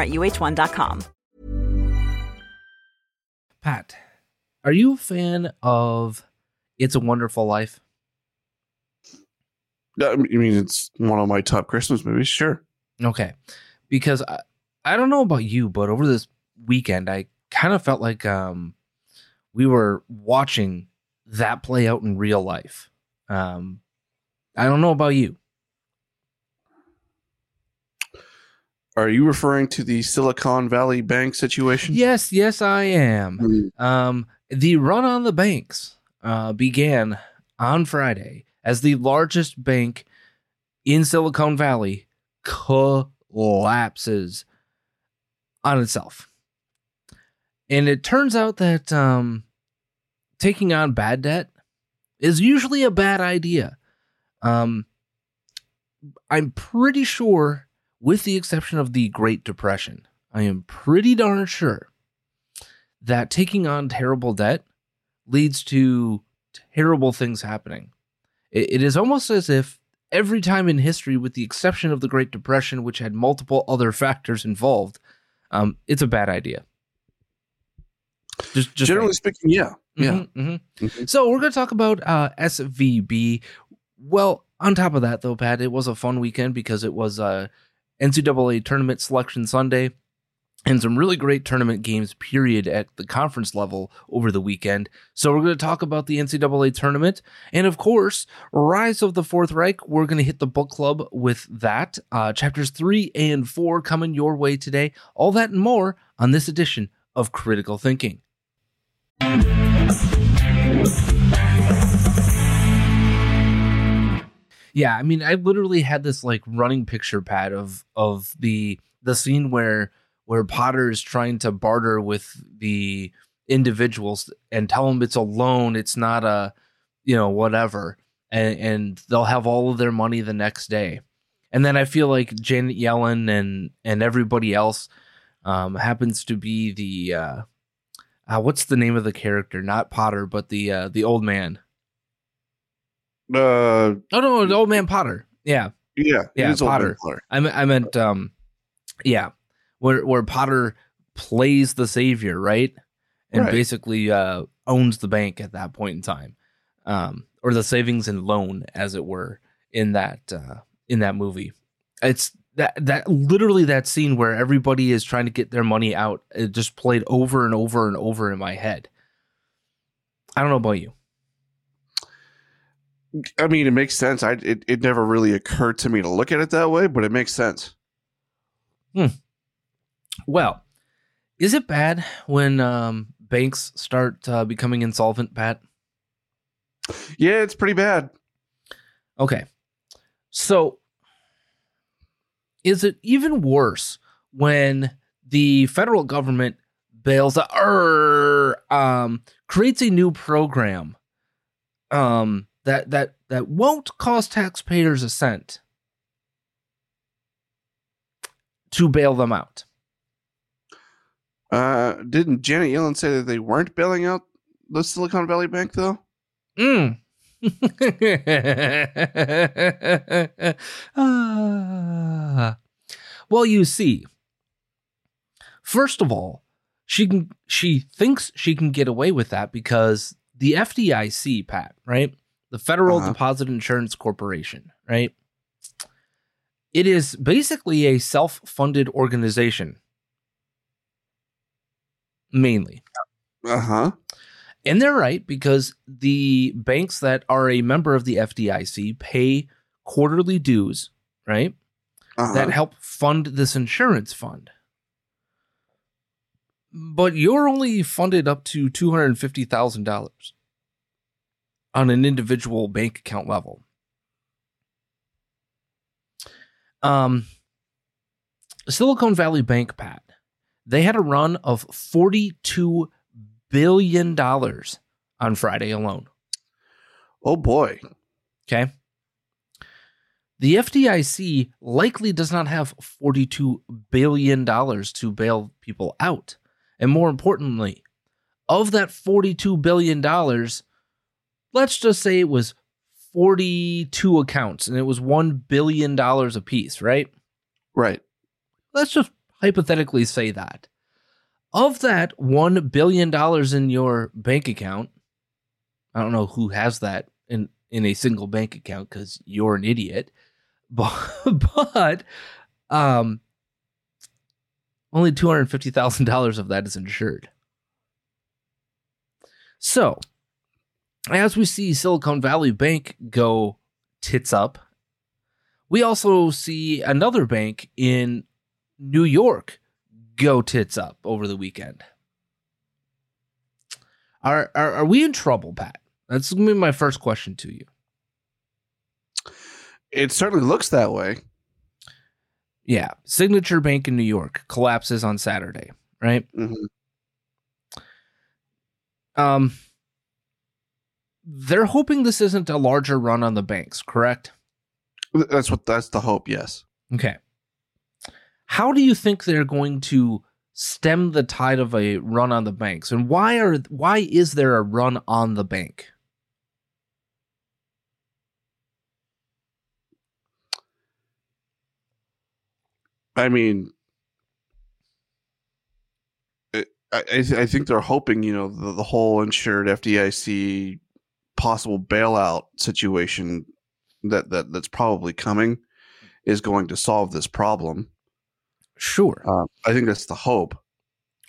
at uhone.com. Pat, are you a fan of It's a Wonderful Life? I mean, it's one of my top Christmas movies. Sure. Okay. Because I, I don't know about you, but over this weekend, I kind of felt like um, we were watching that play out in real life. Um, I don't know about you. Are you referring to the Silicon Valley Bank situation? Yes, yes, I am. Mm. Um, the run on the banks uh, began on Friday as the largest bank in Silicon Valley collapses on itself. And it turns out that um, taking on bad debt is usually a bad idea. Um, I'm pretty sure, with the exception of the Great Depression, I am pretty darn sure that taking on terrible debt leads to terrible things happening. It, it is almost as if every time in history, with the exception of the Great Depression, which had multiple other factors involved, um, it's a bad idea. Just, just Generally speaking, yeah. Yeah. Mhm, mhm. Mhm. So we're going to talk about uh, SVB. Well, on top of that, though, Pat, it was a fun weekend because it was uh, NCAA Tournament Selection Sunday and some really great tournament games, period, at the conference level over the weekend. So we're going to talk about the NCAA tournament. And of course, Rise of the Fourth Reich. We're going to hit the book club with that. Uh, chapters three and four coming your way today. All that and more on this edition of Critical Thinking. Yeah, I mean, I literally had this like running picture pad of of the the scene where where Potter is trying to barter with the individuals and tell them it's a loan, it's not a you know whatever, and and they'll have all of their money the next day. And then I feel like Janet Yellen and and everybody else um, happens to be the uh, uh, what's the name of the character? Not Potter, but the uh, the old man. Uh, Oh no, the old man Potter. Yeah, yeah. Yeah, is Old Man Potter. Potter. I meant, I meant, um, yeah, where where Potter plays the savior, right, and Right. basically uh, owns the bank at that point in time, um, or the savings and loan, as it were, in that uh, in that movie. It's that that literally that scene where everybody is trying to get their money out. It just played over and over and over in my head. I don't know about you. I mean, it makes sense. I it, it never really occurred to me to look at it that way, but it makes sense. Well, is it bad when um, banks start uh, becoming insolvent, Pat? Yeah, it's pretty bad. Okay. So, is it even worse when the federal government bails out or um, creates a new program um, that that that won't cost taxpayers a cent to bail them out? Uh, didn't Janet Yellen say that they weren't bailing out the Silicon Valley Bank though? Mm. Ah. well, you see, first of all, she can she thinks she can get away with that because the FDIC, Pat, right? The Federal Uh-huh. Deposit Insurance Corporation, right? It is basically a self-funded organization. Mainly. Uh huh. And they're right because the banks that are a member of the FDIC pay quarterly dues, right? Uh-huh. That help fund this insurance fund. But you're only funded up to $250,000 on an individual bank account level. Um, Silicon Valley Bank, Pat, they had a run of $42 billion on Friday alone. oh boy. Okay. The FDIC likely does not have $42 billion to bail people out. And more importantly, of that $42 billion, let's just say it was 42 accounts and it was $1 billion a piece, right? Right. let's just hypothetically say that of that $1 billion in your bank account i don't know who has that in in a single bank account because you're an idiot but but um only $250000 of that is insured so as we see silicon valley bank go tits up we also see another bank in New York go tits up over the weekend. Are are, are we in trouble, Pat? That's gonna be my first question to you. It certainly looks that way. Yeah, Signature Bank in New York collapses on Saturday, right? Mhm. Um, they're hoping this isn't a larger run on the banks, correct? That's what that's the hope. Yes. Okay. How do you think they're going to stem the tide of a run on the banks, and why are why is there a run on the bank? I mean, I I th- I think they're hoping you know the, the whole insured FDIC possible bailout situation that that that's probably coming is going to solve this problem. Sure. Um, I think that's the hope.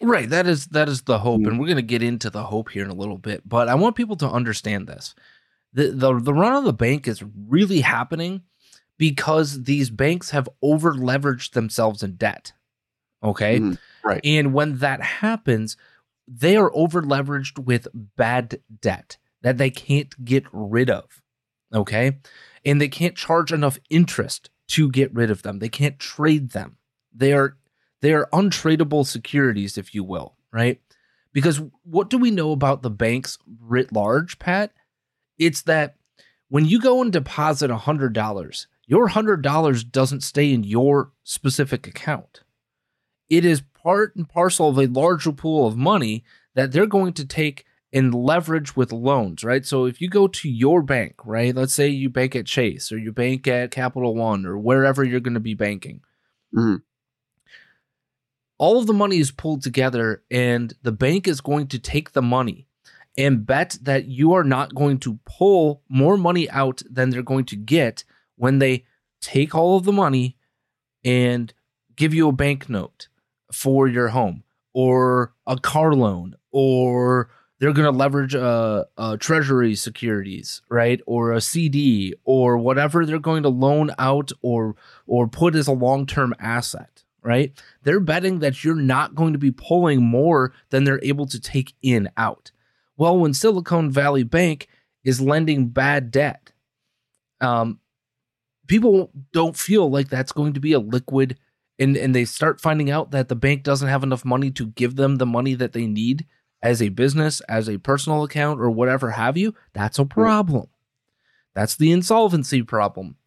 Right, that is that is the hope, Mm. and we're going to get into the hope here in a little bit. But I want people to understand this: the the the run on the bank is really happening because these banks have over leveraged themselves in debt. Okay, Mhm, right. and when that happens, they are over leveraged with bad debt that they can't get rid of. Okay, and they can't charge enough interest to get rid of them. They can't trade them. They are they are untradeable securities, if you will, right? Because what do we know about the banks writ large, Pat? It's that when you go and deposit $100, your $100 doesn't stay in your specific account. It is part and parcel of a larger pool of money that they're going to take and leverage with loans, right? So if you go to your bank, right? Let's say you bank at Chase or you bank at Capital One or wherever you're going to be banking Mhm. all of the money is pulled together and the bank is going to take the money and bet that you are not going to pull more money out than they're going to get when they take all of the money and give you a banknote for your home or a car loan or they're going to leverage a, a treasury securities right? Or a cd or whatever they're going to loan out or or put as a long-term asset right? They're betting that you're not going to be pulling more than they're able to take in out. Well when silicon valley bank is lending bad debt um people don't feel like that's going to be a liquid and and they start finding out that the bank doesn't have enough money to give them the money that they need as a business as a personal account or whatever have you that's a problem. That's the insolvency problem.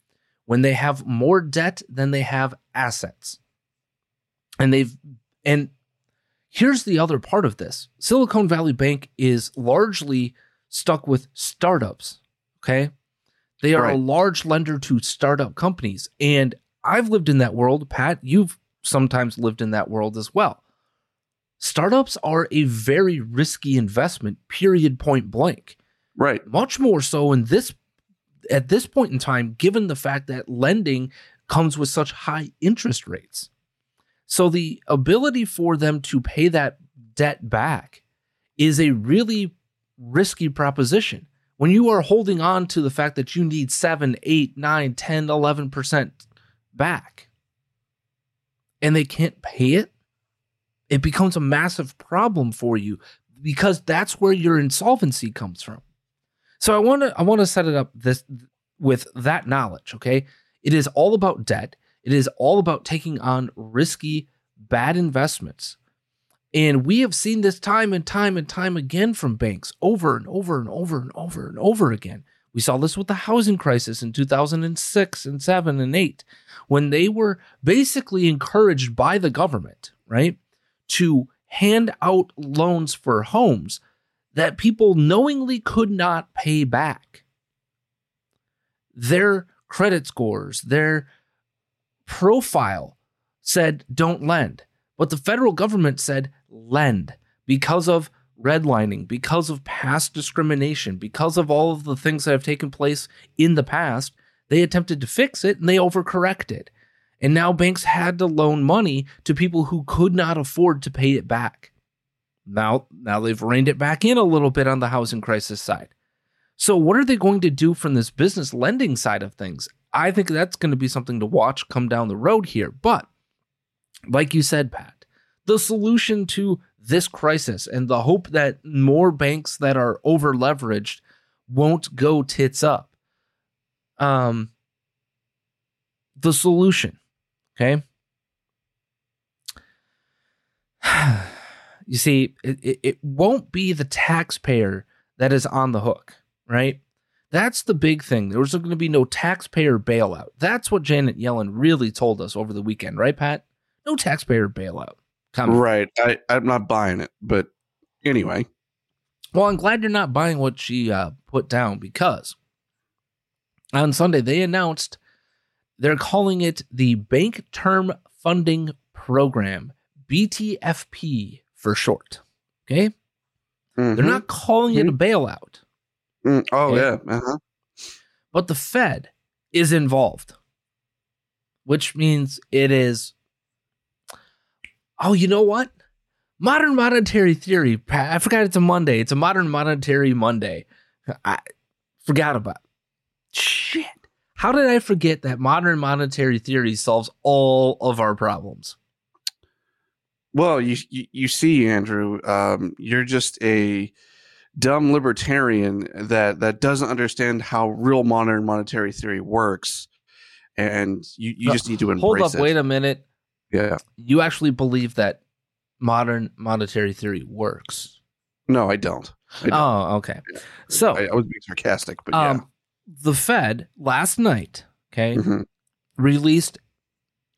When they have more debt than they have assets. And they've and here's the other part of this. Silicon valley bank is largely stuck with startups okay? They are a large lender to startup companies. And i've lived in that world. Pat you've sometimes lived in that world as well startups are a very risky investment period point blank Right. much more so in this at this point in time given the fact that lending comes with such high interest rates so the ability for them to pay that debt back is a really risky proposition. When you are holding on to the fact that you need 7, 8, 9, 10, 11% back and they can't pay it, it becomes a massive problem for you because that's where your insolvency comes from. So I want to I want to set it up this with that knowledge, okay? It is all about debt. It is all about taking on risky bad investments. And we have seen this time and time and time again from banks over and over and over and over and over again. We saw this with the housing crisis in 2006 and 7 and 8 when they were basically encouraged by the government, right, to hand out loans for homes that people knowingly could not pay back. Their credit scores, their profile said don't lend. But the federal government said lend because of redlining, because of past discrimination, because of all of the things that have taken place in the past. They attempted to fix it and they overcorrected. And now banks had to loan money to people who could not afford to pay it back. Now, now they've reined it back in a little bit on the housing crisis side. So, what are they going to do from this business lending side of things? I think that's going to be something to watch come down the road here. But, like you said, Pat, the solution to this crisis and the hope that more banks that are over leveraged won't go tits up. Um, the solution, okay? you see, it, it, won't be the taxpayer that is on the hook, right? That's the big thing. There was going to be no taxpayer bailout. That's what Janet Yellen really told us over the weekend, right, Pat? No taxpayer bailout. Coming. Right. I, I'm not buying it, but anyway. Well, I'm glad you're not buying what she uh, put down because on Sunday they announced they're calling it the Bank Term Funding Program, BTFP for short. Okay. Mm-hmm. They're not calling mm-hmm. it a mm-hmm. bailout. Mm, oh, okay? yeah. Uh-huh. But the Fed is involved, which means it is. Oh, you know what? Modern monetary theory. I forgot it's a Monday. It's a modern monetary Monday. I forgot about. It. Shit. How did I forget that modern monetary theory solves all of our problems? Well, you you, you see, Andrew, um, you're just a dumb libertarian that that doesn't understand how real modern monetary theory works, and you, you just need to embrace Hold up, it. wait a minute. Yeah, you actually believe that modern monetary theory works? No, I don't. I don't. Oh, okay. So I, I, was being sarcastic, but um, yeah. The Fed last night, okay, mm-hmm. released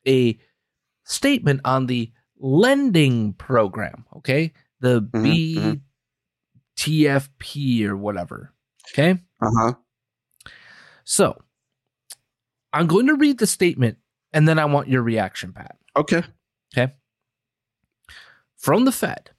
a statement on the lending program. Okay, the mm-hmm. Mm-hmm. Or whatever. Okay. Uh huh. So I'm going to read the statement and then I want your reaction, Pat. Okay. Okay. From the Fed.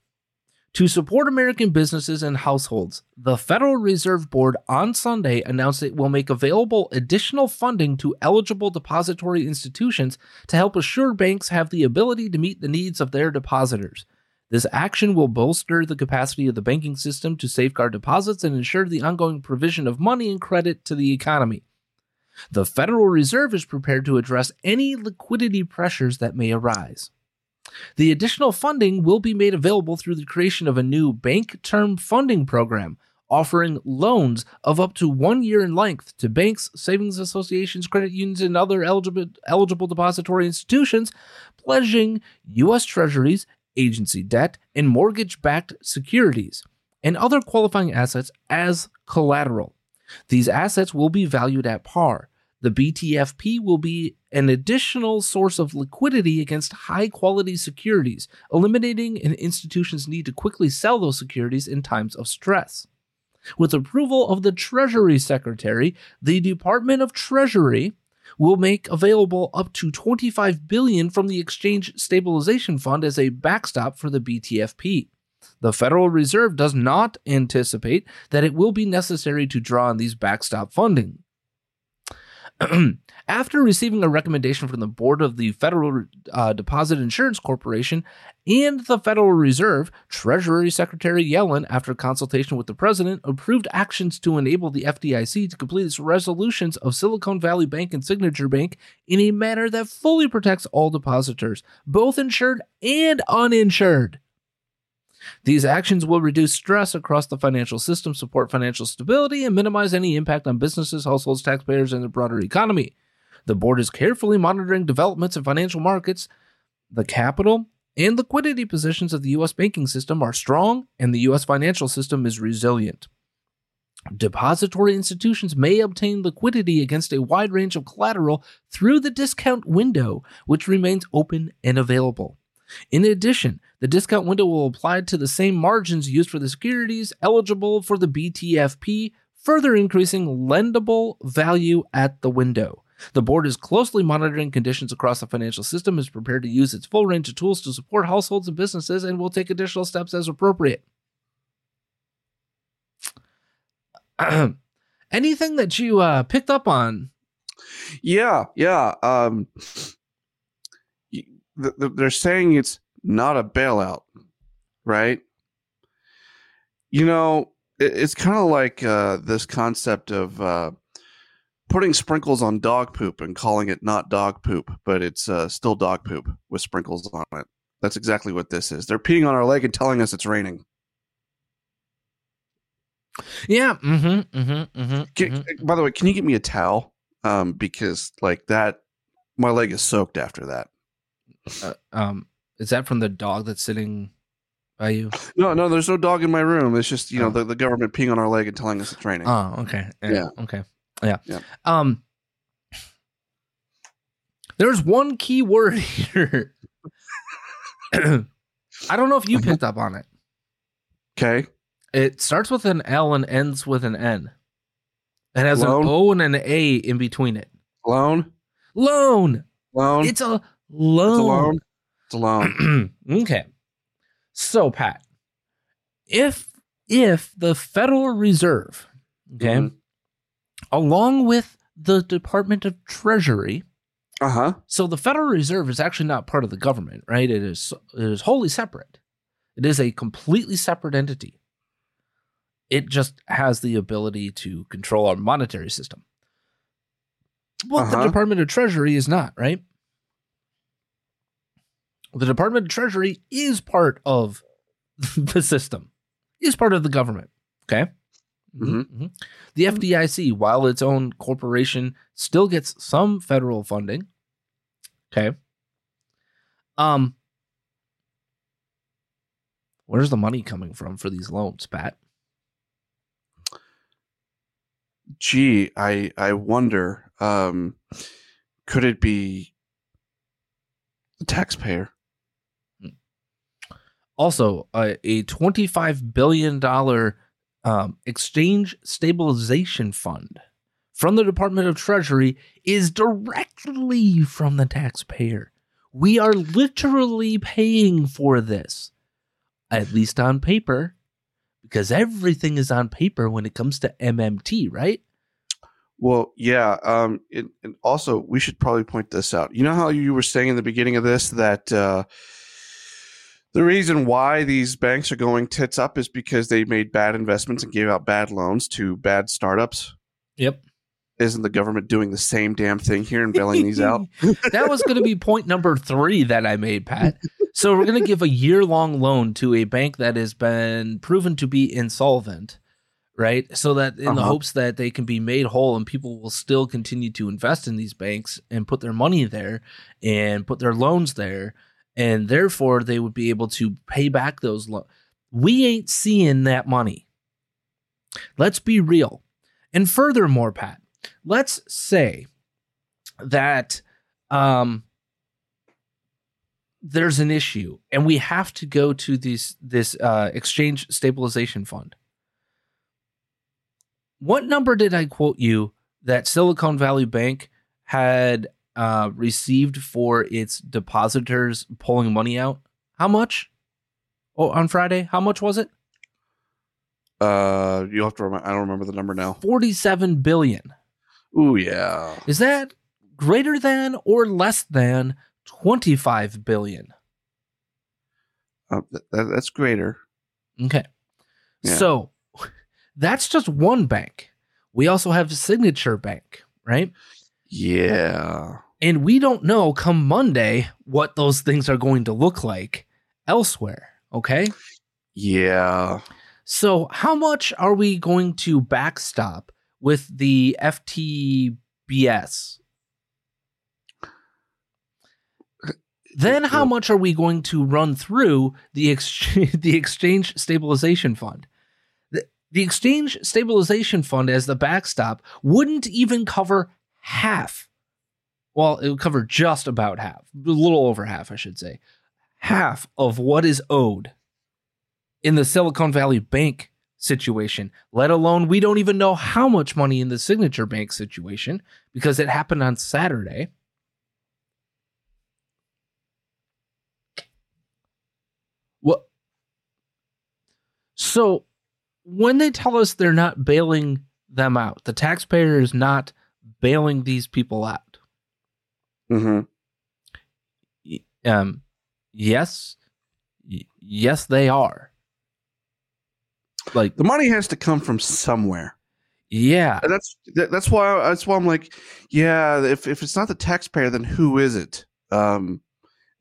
To support American businesses and households, the Federal Reserve Board on Sunday announced it will make available additional funding to eligible depository institutions to help assure banks have the ability to meet the needs of their depositors. This action will bolster the capacity of the banking system to safeguard deposits and ensure the ongoing provision of money and credit to the economy. The Federal Reserve is prepared to address any liquidity pressures that may arise. The additional funding will be made available through the creation of a new bank term funding program offering loans of up to one year in length to banks, savings associations, credit unions, and other eligible, eligible depository institutions, pledging U.S. Treasuries agency debt, and mortgage backed securities, and other qualifying assets as collateral. These assets will be valued at par. The BTFP will be an additional source of liquidity against high quality securities, eliminating an institution's need to quickly sell those securities in times of stress. With approval of the Treasury Secretary, the Department of Treasury will make available up to 25 billion from the Exchange Stabilization Fund as a backstop for the BTFP. The Federal Reserve does not anticipate that it will be necessary to draw on these backstop funding. After receiving a recommendation from the board of the Federal uh, Deposit Insurance Corporation and the Federal Reserve, Treasury Secretary Yellen, after consultation with the president, approved actions to enable the FDIC to complete its resolutions of Silicon Valley Bank and Signature Bank in a manner that fully protects all depositors, both insured and uninsured. These actions will reduce stress across the financial system, support financial stability, and minimize any impact on businesses, households, taxpayers, and the broader economy. The board is carefully monitoring developments in financial markets. The capital and liquidity positions of the U.S. banking system are strong, and the U.S. financial system is resilient. Depository institutions may obtain liquidity against a wide range of collateral through the discount window, which remains open and available. In addition, the discount window will apply to the same margins used for the securities eligible for the BTFP, further increasing lendable value at the window. The board is closely monitoring conditions across the financial system, is prepared to use its full range of tools to support households and businesses, and will take additional steps as appropriate. Anything that you uh, picked up on? Yeah, yeah. Um, they're saying it's not a bailout, right? You know, it's kind of like uh, this concept of uh, putting sprinkles on dog poop and calling it not dog poop, but it's uh, still dog poop with sprinkles on it. That's exactly what this is. They're peeing on our leg and telling us it's raining. Yeah. Mm-hmm, mm-hmm, mm-hmm, can, mm-hmm. By the way, can you get me a towel? Um, because like that, my leg is soaked after that. Uh, um, is that from the dog that's sitting by you? No, no, there's no dog in my room. It's just you oh. know the, the government peeing on our leg and telling us it's raining. Oh, okay. Yeah. yeah. Okay. Yeah. yeah. Um. There's one key word here. I don't know if you picked up on it. Okay. It starts with an L and ends with an N. It has Loan? an O and an A in between it. Loan. Loan. Loan. It's a loan. It's a loan. It's a loan. okay. So Pat, if if the Federal Reserve, okay, mm-hmm. along with the Department of Treasury, uh huh. So the Federal Reserve is actually not part of the government, right? It is it is wholly separate. It is a completely separate entity. It just has the ability to control our monetary system. Well, uh-huh. the Department of Treasury is not, right? The Department of Treasury is part of the system, is part of the government. Okay. Mm-hmm. Mm-hmm. The FDIC, while its own corporation, still gets some federal funding. Okay. Um, where's the money coming from for these loans, Pat? Gee, I I wonder. Um, could it be the taxpayer? Also, a $25 billion um, exchange stabilization fund from the Department of Treasury is directly from the taxpayer. We are literally paying for this, at least on paper, because everything is on paper when it comes to MMT, right? Well, yeah. Um, and also, we should probably point this out. You know how you were saying in the beginning of this that uh, the reason why these banks are going tits up is because they made bad investments and gave out bad loans to bad startups. Yep. Isn't the government doing the same damn thing here and bailing these out? that was going to be point number three that I made, Pat. So we're going to give a year long loan to a bank that has been proven to be insolvent, right? So that in uh-huh. the hopes that they can be made whole and people will still continue to invest in these banks and put their money there and put their loans there and therefore they would be able to pay back those loans. We ain't seeing that money. Let's be real. And furthermore, Pat, let's say that um, there's an issue and we have to go to this this uh, exchange stabilization fund. What number did I quote you that Silicon Valley Bank had uh, received for its depositors pulling money out. How much? Oh, on Friday, how much was it? Uh, you have to remember. I don't remember the number now. Forty-seven billion. Ooh, yeah. Is that greater than or less than 25 billion? Uh, th- that, that's greater. Okay. Yeah. So that's just one bank. We also have Signature Bank, right? Yeah. And we don't know come Monday what those things are going to look like elsewhere. Okay. Yeah. So, how much are we going to backstop with the FTBS? Then, how much are we going to run through the exchange, the Exchange Stabilization Fund? The, the Exchange Stabilization Fund, as the backstop, wouldn't even cover half. Well, it would cover just about half, a little over half, I should say, half of what is owed in the Silicon Valley Bank situation, let alone we don't even know how much money in the Signature Bank situation because it happened on Saturday. What? So when they tell us they're not bailing them out, the taxpayer is not bailing these people out. Mm-hmm. Um, yes, yes, they are. Like, The money has to come from somewhere. yeah, And that's that, that's why that's why I'm like, yeah. If if it's not the taxpayer, then who is it? Um,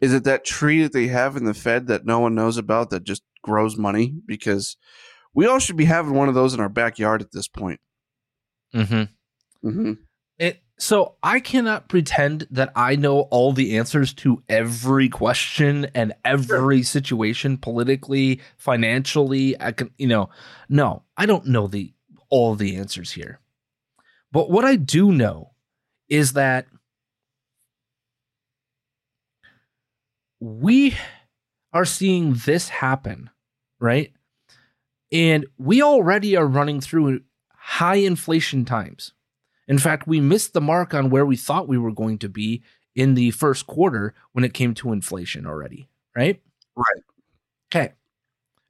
is it that tree that they have in the Fed that no one knows about that just grows money? Because we all should be having one of those in our backyard at this point. mm-hmm. Mm-hmm. So I cannot pretend that I know all the answers to every question and every situation politically, financially. I can, you know, no, I don't know the all the answers here. But what I do know is that we are seeing this happen, right? And we already are running through high inflation times. In fact, we missed the mark on where we thought we were going to be in the first quarter when it came to inflation already, right? Right. Okay.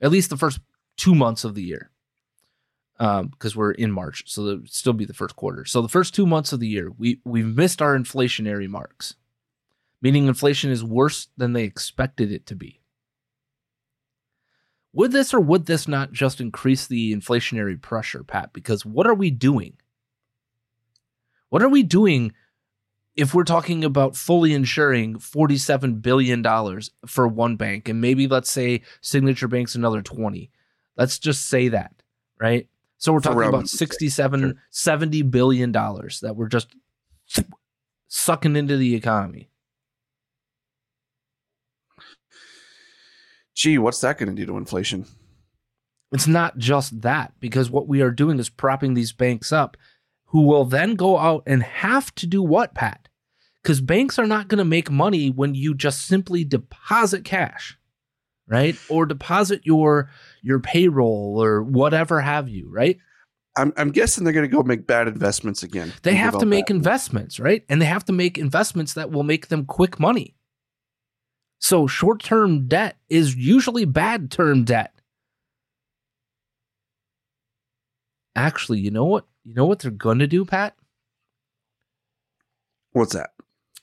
At least the first two months of the year. Um, because we're in March, so it'll still be the first quarter. So the first two months of the year, we we've missed our inflationary marks, meaning inflation is worse than they expected it to be. Would this or would this not just increase the inflationary pressure, Pat? Because what are we doing? What are we doing if we're talking about fully insuring $47 billion for one bank and maybe let's say Signature Bank's another 20? Let's just say that, right? So we're talking about 67, sure. 70 billion dollars that we're just sucking into the economy. Gee, what's that going to do to inflation? It's not just that, because what we are doing is propping these banks up, who will then go out and have to do what, Pat? Because banks are not going to make money when you just simply deposit cash, right? Or deposit your your payroll or whatever have you, right? I'm I'm guessing they're going to go make bad investments again. They have to make that. investments, right? And they have to make investments that will make them quick money. So short term debt is usually bad term debt. Actually, you know what? You know what they're going to do, Pat? What's that?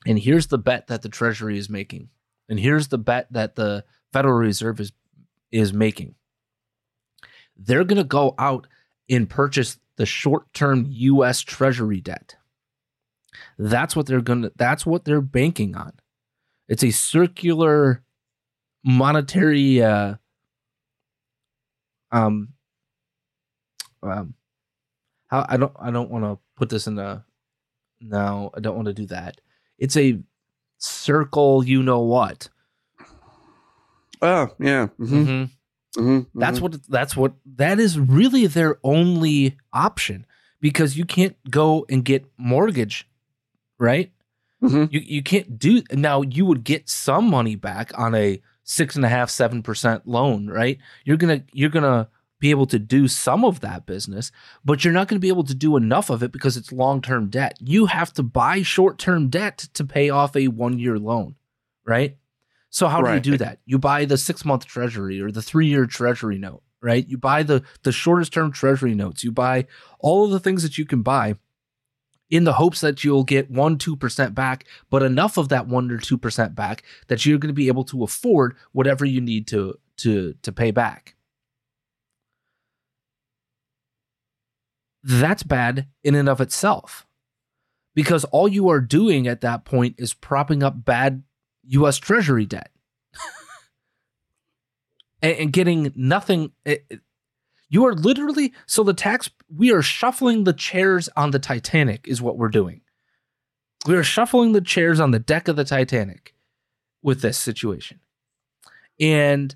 And here's the bet that the Treasury is making. And here's the bet that the Federal Reserve is is making. They're going to go out and purchase the short-term US Treasury debt. That's what they're going to that's what they're banking on. It's a circular monetary uh um um how I don't I don't want to put this in a no, I don't want to do that. It's a circle, you know what. Oh, yeah. hmm Mhm. hmm That's what that's what that is really their only option because you can't go and get mortgage, right? hmm You you can't do now. You would get some money back on a six and a half seven percent loan, right? You're gonna you're gonna be able to do some of that business, but you're not going to be able to do enough of it because it's long term debt. You have to buy short term debt to pay off a one year loan, right? So how do you do that? You buy the six month treasury or the three year treasury note, right? You buy the the shortest term treasury notes. You buy all of the things that you can buy, in the hopes that you'll get 1 2% back, but enough of that 1 or 2% back that you're going to be able to afford whatever you need to to to pay back. That's bad in and of itself. Because all you are doing at that point is propping up bad US Treasury debt. and, and, getting nothing it, you are literally so the tax we are shuffling the chairs on the Titanic is what we're doing. We are shuffling the chairs on the deck of the Titanic with this situation. And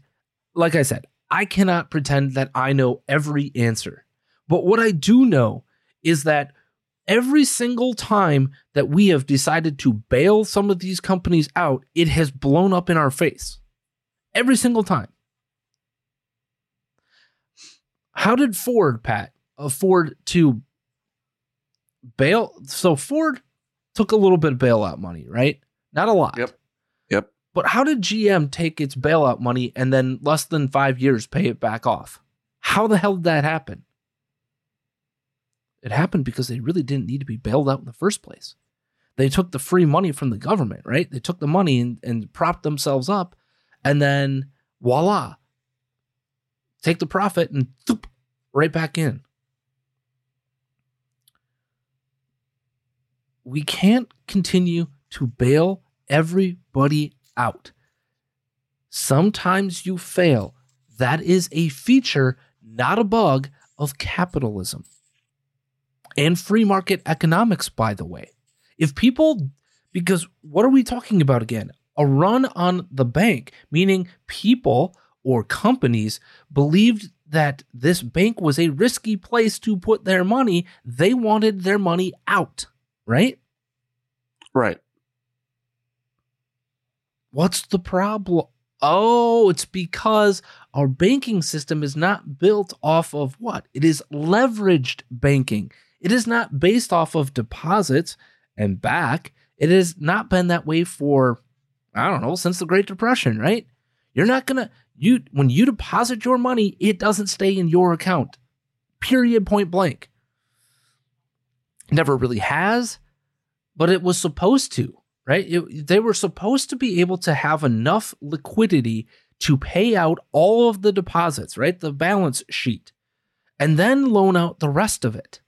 like I said, I cannot pretend that I know every answer. But what I do know is that every single time that we have decided to bail some of these companies out, it has blown up in our face. Every single time. How did Ford, Pat, uh, afford to bail? So Ford took a little bit of bailout money, right? Not a lot. Yep. Yep. But how did GM take its bailout money and then less than five years pay it back off? How the hell did that happen? It happened because they really didn't need to be bailed out in the first place. They took the free money from the government, right? They took the money and, and propped themselves up, and then voila, take the profit and thoop, right back in. We can't continue to bail everybody out. Sometimes you fail. That is a feature, not a bug, of capitalism and free market economics, by the way. If people, because what are we talking about again? A run on the bank, meaning people or companies believed that this bank was a risky place to put their money. They wanted their money out, right? Right. What's the problem? Oh, it's because our banking system is not built off of what? It is leveraged banking. It is not based off of deposits and back. It has not been that way for, I don't know, since the Great Depression, right? You're not going to, you when you deposit your money, it doesn't stay in your account. Period point blank. Never really has, but it was supposed to, right? It, they were supposed to be able to have enough liquidity to pay out all of the deposits, right? The balance sheet, and then loan out the rest of it.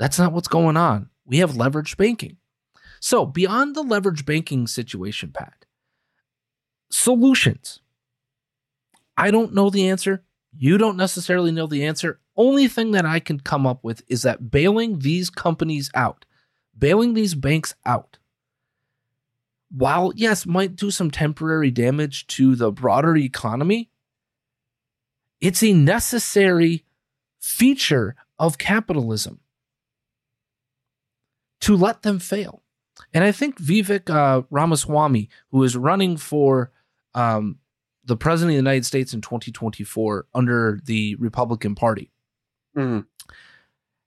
That's not what's going on. We have leveraged banking. So, beyond the leverage banking situation, Pat, solutions. I don't know the answer. You don't necessarily know the answer. Only thing that I can come up with is that bailing these companies out, bailing these banks out, while yes, might do some temporary damage to the broader economy, it's a necessary feature of capitalism to let them fail. And I think Vivek uh, Ramaswamy, who is running for um, the president of the United States in 2024 under the Republican Party mm.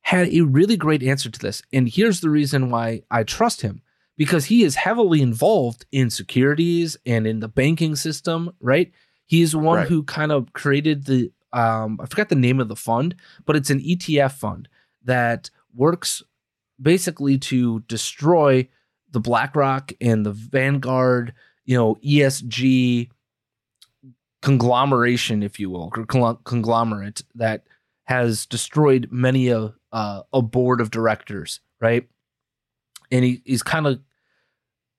had a really great answer to this. And here's the reason why I trust him because he is heavily involved in securities and in the banking system, right? He is one right. who kind of created the, um, I forgot the name of the fund, but it's an ETF fund that works basically to destroy the BlackRock and the Vanguard you know ESG conglomeration, if you will, conglomerate that has destroyed many a uh, a board of directors, right? And he, he's kind of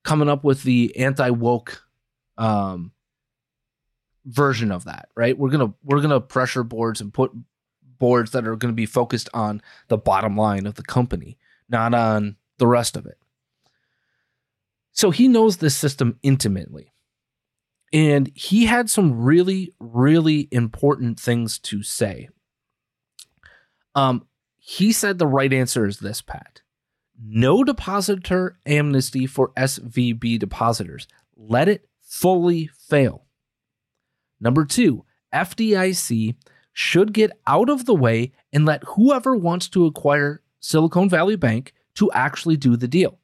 coming up with the anti woke um, version of that, right? We're gonna we're gonna pressure boards and put boards that are going to be focused on the bottom line of the company, not on the rest of it. So he knows this system intimately. And he had some really, really important things to say. Um, he said the right answer is this, Pat. No depositor amnesty for SVB depositors. Let it fully fail. Number two, FDIC should get out of the way and let whoever wants to acquire Silicon Valley Bank to actually do the deal.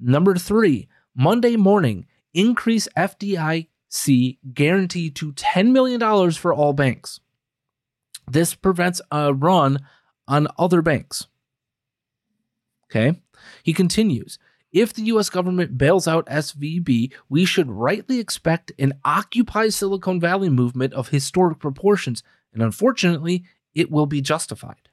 Number three, Monday morning, increase FDIC guarantee to $10 million for all banks. This prevents a run on other banks. Okay. He continues If the US government bails out SVB, we should rightly expect an Occupy Silicon Valley movement of historic proportions, and unfortunately, it will be justified.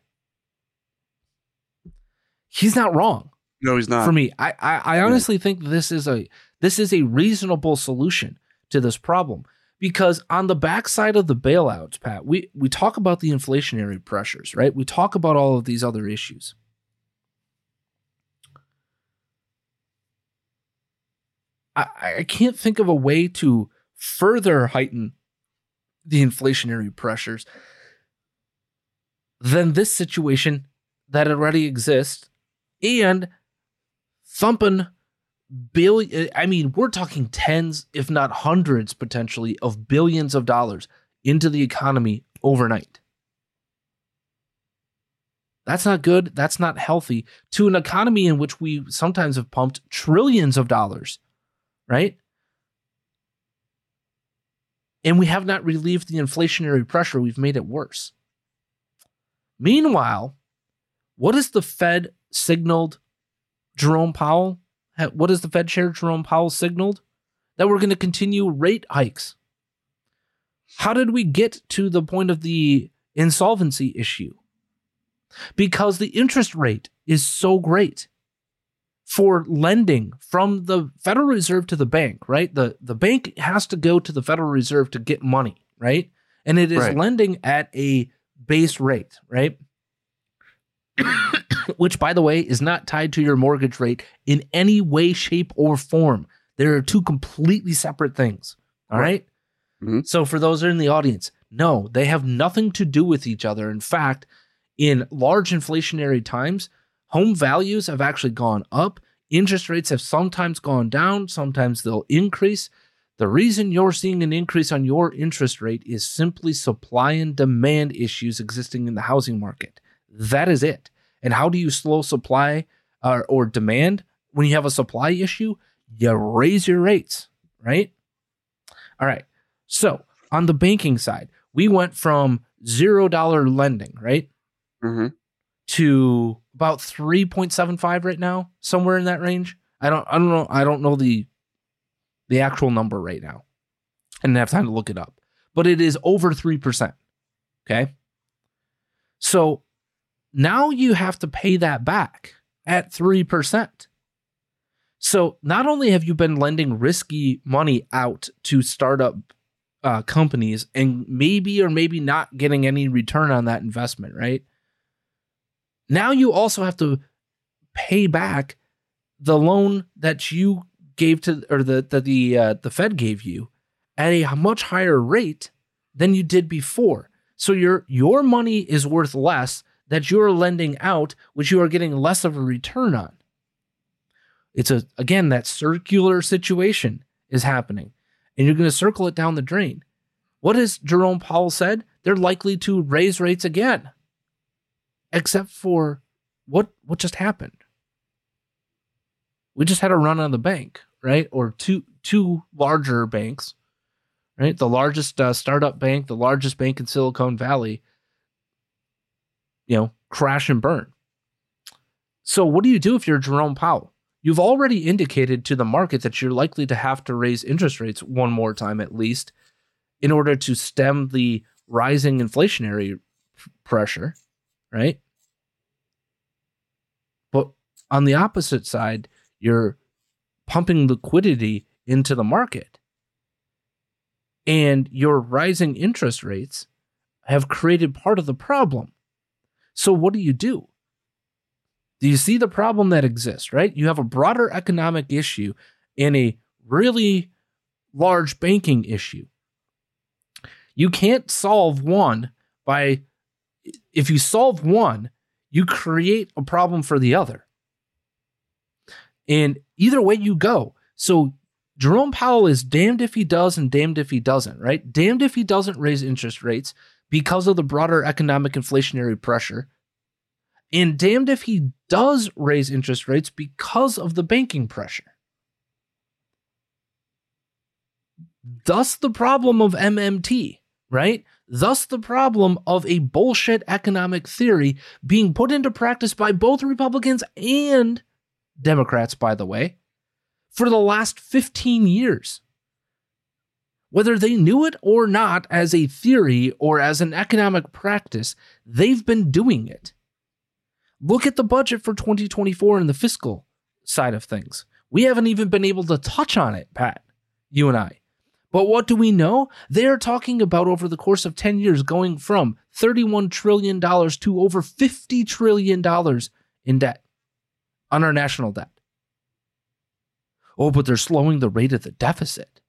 He's not wrong No, he's not. for me. I, I, I honestly think this is a this is a reasonable solution to this problem because on the backside of the bailouts, Pat, we we talk about the inflationary pressures, right? We talk about all of these other issues. I, I can't think of a way to further heighten the inflationary pressures than this situation that already exists and thumping billion i mean we're talking tens if not hundreds potentially of billions of dollars into the economy overnight. That's not good. That's not healthy. To an economy in which we sometimes have pumped trillions of dollars right? And we have not relieved the inflationary pressure we've made it worse. Meanwhile what is the fed signaled jerome powell ha- what has the Fed Chair Jerome Powell signaled? That we're going to continue rate hikes. How did we get to the point of the insolvency issue? Because the interest rate is so great for lending from the Federal Reserve to the bank, right? The the bank has to go to the Federal Reserve to get money, right? And it is Right. lending at a base rate, right? which by the way is not tied to your mortgage rate in any way shape or form. There are two completely separate things. All right, Mhm. so for those in the audience no they have nothing to do with each other. In fact in large inflationary times home values have actually gone up. Interest rates have sometimes gone down. Sometimes they'll increase. The reason you're seeing an increase on your interest rate is simply supply and demand issues existing in the housing market. That is it. And how do you slow supply uh, or demand when you have a supply issue? You raise your rates, right? All right. So on the banking side, we went from zero dollar lending, right, hmm to about three point seven five right now, somewhere in that range. I don't, I don't know, I don't know the the actual number right now. I didn't have time to look it up, but it is over three percent. Okay. So now you have to pay that back at 3%. So not only have you been lending risky money out to startup uh, companies and maybe or maybe not getting any return on that investment, right? Now you also have to pay back the loan that you gave to or the that the uh, the Fed gave you at a much higher rate than you did before. So your your money is worth less that you're lending out, which you are getting less of a return on. It's a again that circular situation is happening, and you're going to circle it down the drain. What has Jerome Powell said? They're likely to raise rates again, except for what what just happened. We just had a run on the bank, right? Or two two larger banks, right? The largest uh, startup bank, the largest bank in Silicon Valley, you know, crash and burn. So, what do you do if you're Jerome Powell? You've already indicated to the market that you're likely to have to raise interest rates one more time at least in order to stem the rising inflationary pressure, right? But on the opposite side, you're pumping liquidity into the market. And your rising interest rates have created part of the problem. So, what do you do? Do you see the problem that exists, right? You have a broader economic issue and a really large banking issue. You can't solve one by, if you solve one, you create a problem for the other. And either way you go. So, Jerome Powell is damned if he does and damned if he doesn't, right? Damned if he doesn't raise interest rates because of the broader economic inflationary pressure. And damned if he does raise interest rates because of the banking pressure. Thus, the problem of MMT, right? Thus, the problem of a bullshit economic theory being put into practice by both Republicans and Democrats, by the way, for the last 15 years. Whether they knew it or not as a theory or as an economic practice, they've been doing it. Look at the budget for 2024 and the fiscal side of things. We haven't even been able to touch on it, Pat, you and I. But what do we know? They are talking about over the course of 10 years going from $31 trillion to over $50 trillion in debt on our national debt. Oh, but they're slowing the rate of the deficit.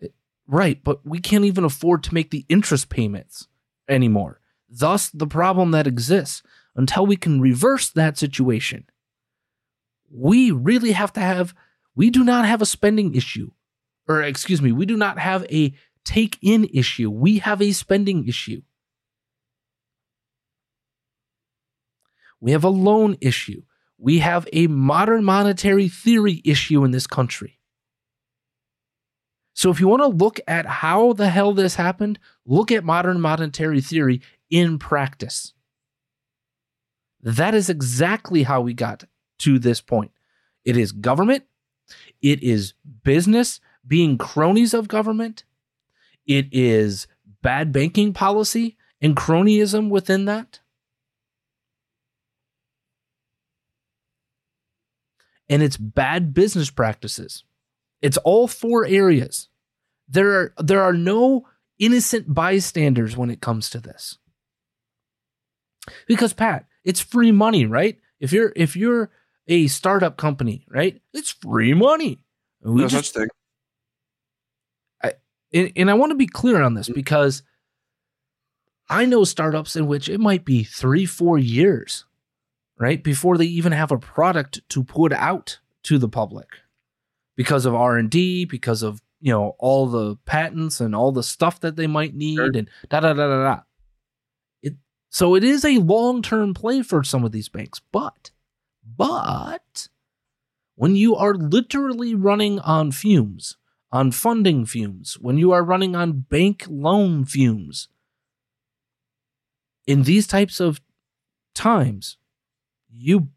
It, right, but we can't even afford to make the interest payments anymore. Thus, the problem that exists until we can reverse that situation. We really have to have, we do not have a spending issue or excuse me, we do not have a take in issue. We have a spending issue. We have a loan issue. We have a modern monetary theory issue in this country. So, if you want to look at how the hell this happened, look at modern monetary theory in practice. That is exactly how we got to this point. It is government, it is business, being cronies of government. It is bad banking policy and cronyism within that. And it's bad business practices. It's all four areas. There are there are no innocent bystanders when it comes to this. Because Pat, it's free money, right? If you're if you're a startup company, right? It's free money. We no just, such thing and, and I want to be clear on this mm. because I know startups in which it might be three, four years, right, before they even have a product to put out to the public because of R and D, because of you know all the patents and all the stuff that they might need, sure. and da da da da da. So it is a long term play for some of these banks, but but when you are literally running on fumes on funding fumes, when you are running on bank loan fumes. In these types of times, you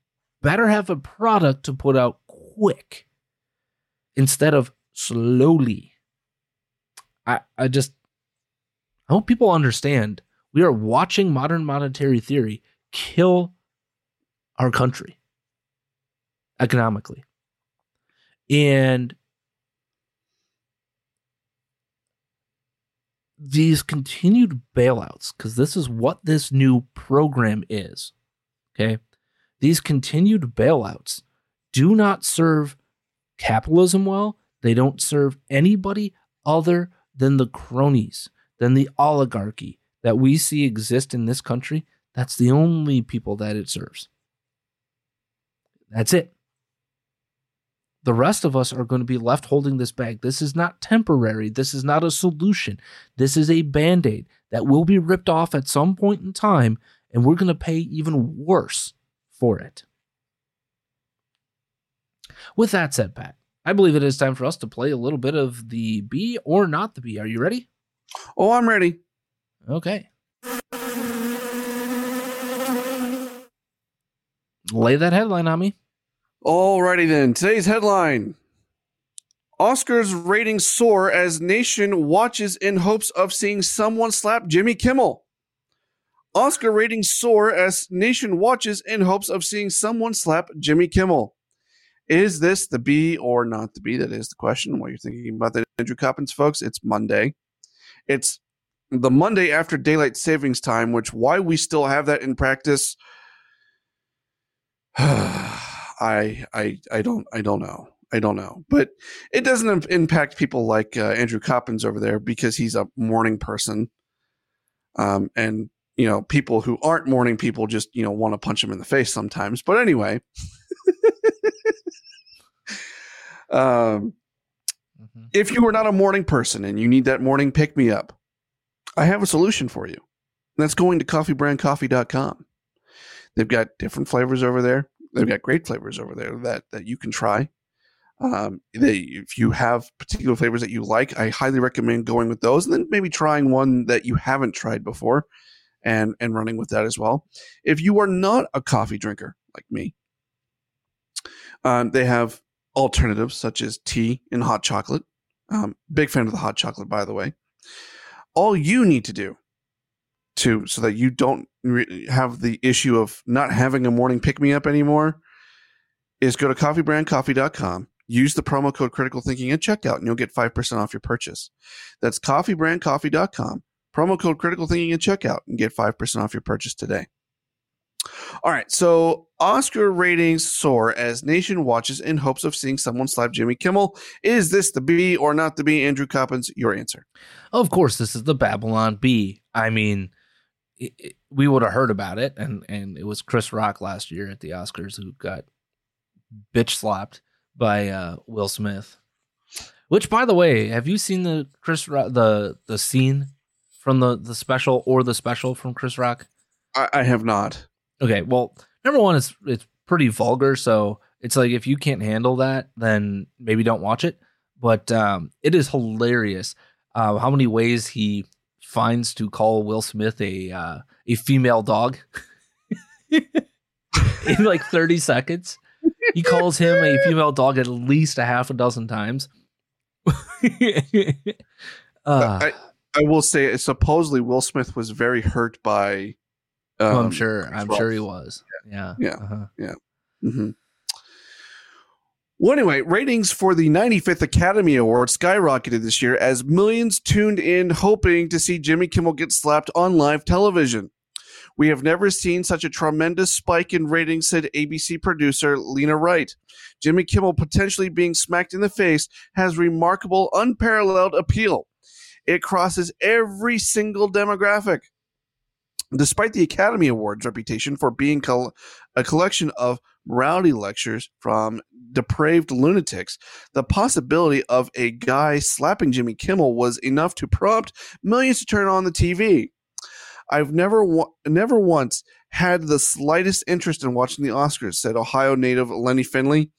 better have a product to put out quick instead of slowly. I, I just I hope people understand we are watching modern monetary theory kill our country economically. And these continued bailouts, because this is what this new program is, okay? These continued bailouts do not serve capitalism well. They don't serve anybody other than the cronies, than the oligarchy that we see exist in this country. That's the only people that it serves. That's it. The rest of us are going to be left holding this bag. This is not temporary. This is not a solution. This is a band aid that will be ripped off at some point in time, and we're going to pay even worse for it. With that said, Pat, I believe it is time for us to play a little bit of the B or not the B. Are you ready? Oh, I'm ready. Okay. Lay that headline on me. Alrighty then. Today's headline Oscars ratings soar as nation watches in hopes of seeing someone slap Jimmy Kimmel. Oscar ratings soar as nation watches in hopes of seeing someone slap Jimmy Kimmel. Is this the B or not the B? That is the question. What you're thinking about that, Andrew Coppins, folks? It's Monday. It's the Monday after daylight savings time, which why we still have that in practice. I I I don't I don't know. I don't know, but it doesn't impact people like uh, Andrew Coppins over there because he's a morning person. Um, and you know, people who aren't morning people just you know want to punch him in the face sometimes. But anyway, um, mm-hmm. if you are not a morning person and you need that morning pick me up, I have a solution for you. That's going to coffeebrandcoffee.com. They've got different flavors over there. They've got great flavors over there that that you can try. Um, they, if you have particular flavors that you like, I highly recommend going with those, and then maybe trying one that you haven't tried before, and and running with that as well. If you are not a coffee drinker like me, um, they have alternatives such as tea and hot chocolate. Um, big fan of the hot chocolate, by the way. All you need to do to so that you don't re- have the issue of not having a morning pick me up anymore is go to coffeebrandcoffee.com use the promo code critical thinking at checkout and you'll get 5% off your purchase. That's coffeebrandcoffee.com promo code critical thinking at checkout and get 5% off your purchase today all right so oscar ratings soar as nation watches in hopes of seeing someone slap jimmy kimmel is this the b or not the b andrew coppins your answer Of course, this is the Babylon Bee. I mean, it, it- we would have heard about it, and and it was Chris Rock last year at the Oscars who got bitch slapped by uh, Will Smith. Which, by the way, have you seen the Chris Rock, the the scene from the the special or the special from Chris Rock? i, I have not Okay, well, number one, it's it's pretty vulgar, so it's like if you can't handle that, then maybe don't watch it. But um, it is hilarious uh, how many ways he finds to call Will Smith a uh, a female dog in like thirty seconds. He calls him a female dog at least a half a dozen times. uh, I, I will say supposedly will smith was very hurt by oh, I'm um, sure. I'm Rock. sure he was. Yeah. Yeah. Uh-huh. hmm Well, anyway, ratings for the 95th Academy Award skyrocketed this year as millions tuned in hoping to see Jimmy Kimmel get slapped on live television. We have never seen such a tremendous spike in ratings, said ABC producer Lena Wright. Jimmy Kimmel potentially being smacked in the face has remarkable, unparalleled appeal. It crosses every single demographic. Despite the Academy Awards reputation for being col- a collection of morality lectures from depraved lunatics, the possibility of a guy slapping Jimmy Kimmel was enough to prompt millions to turn on the TV. I've never wa- never once had the slightest interest in watching the Oscars, said Ohio native Lenny Finley.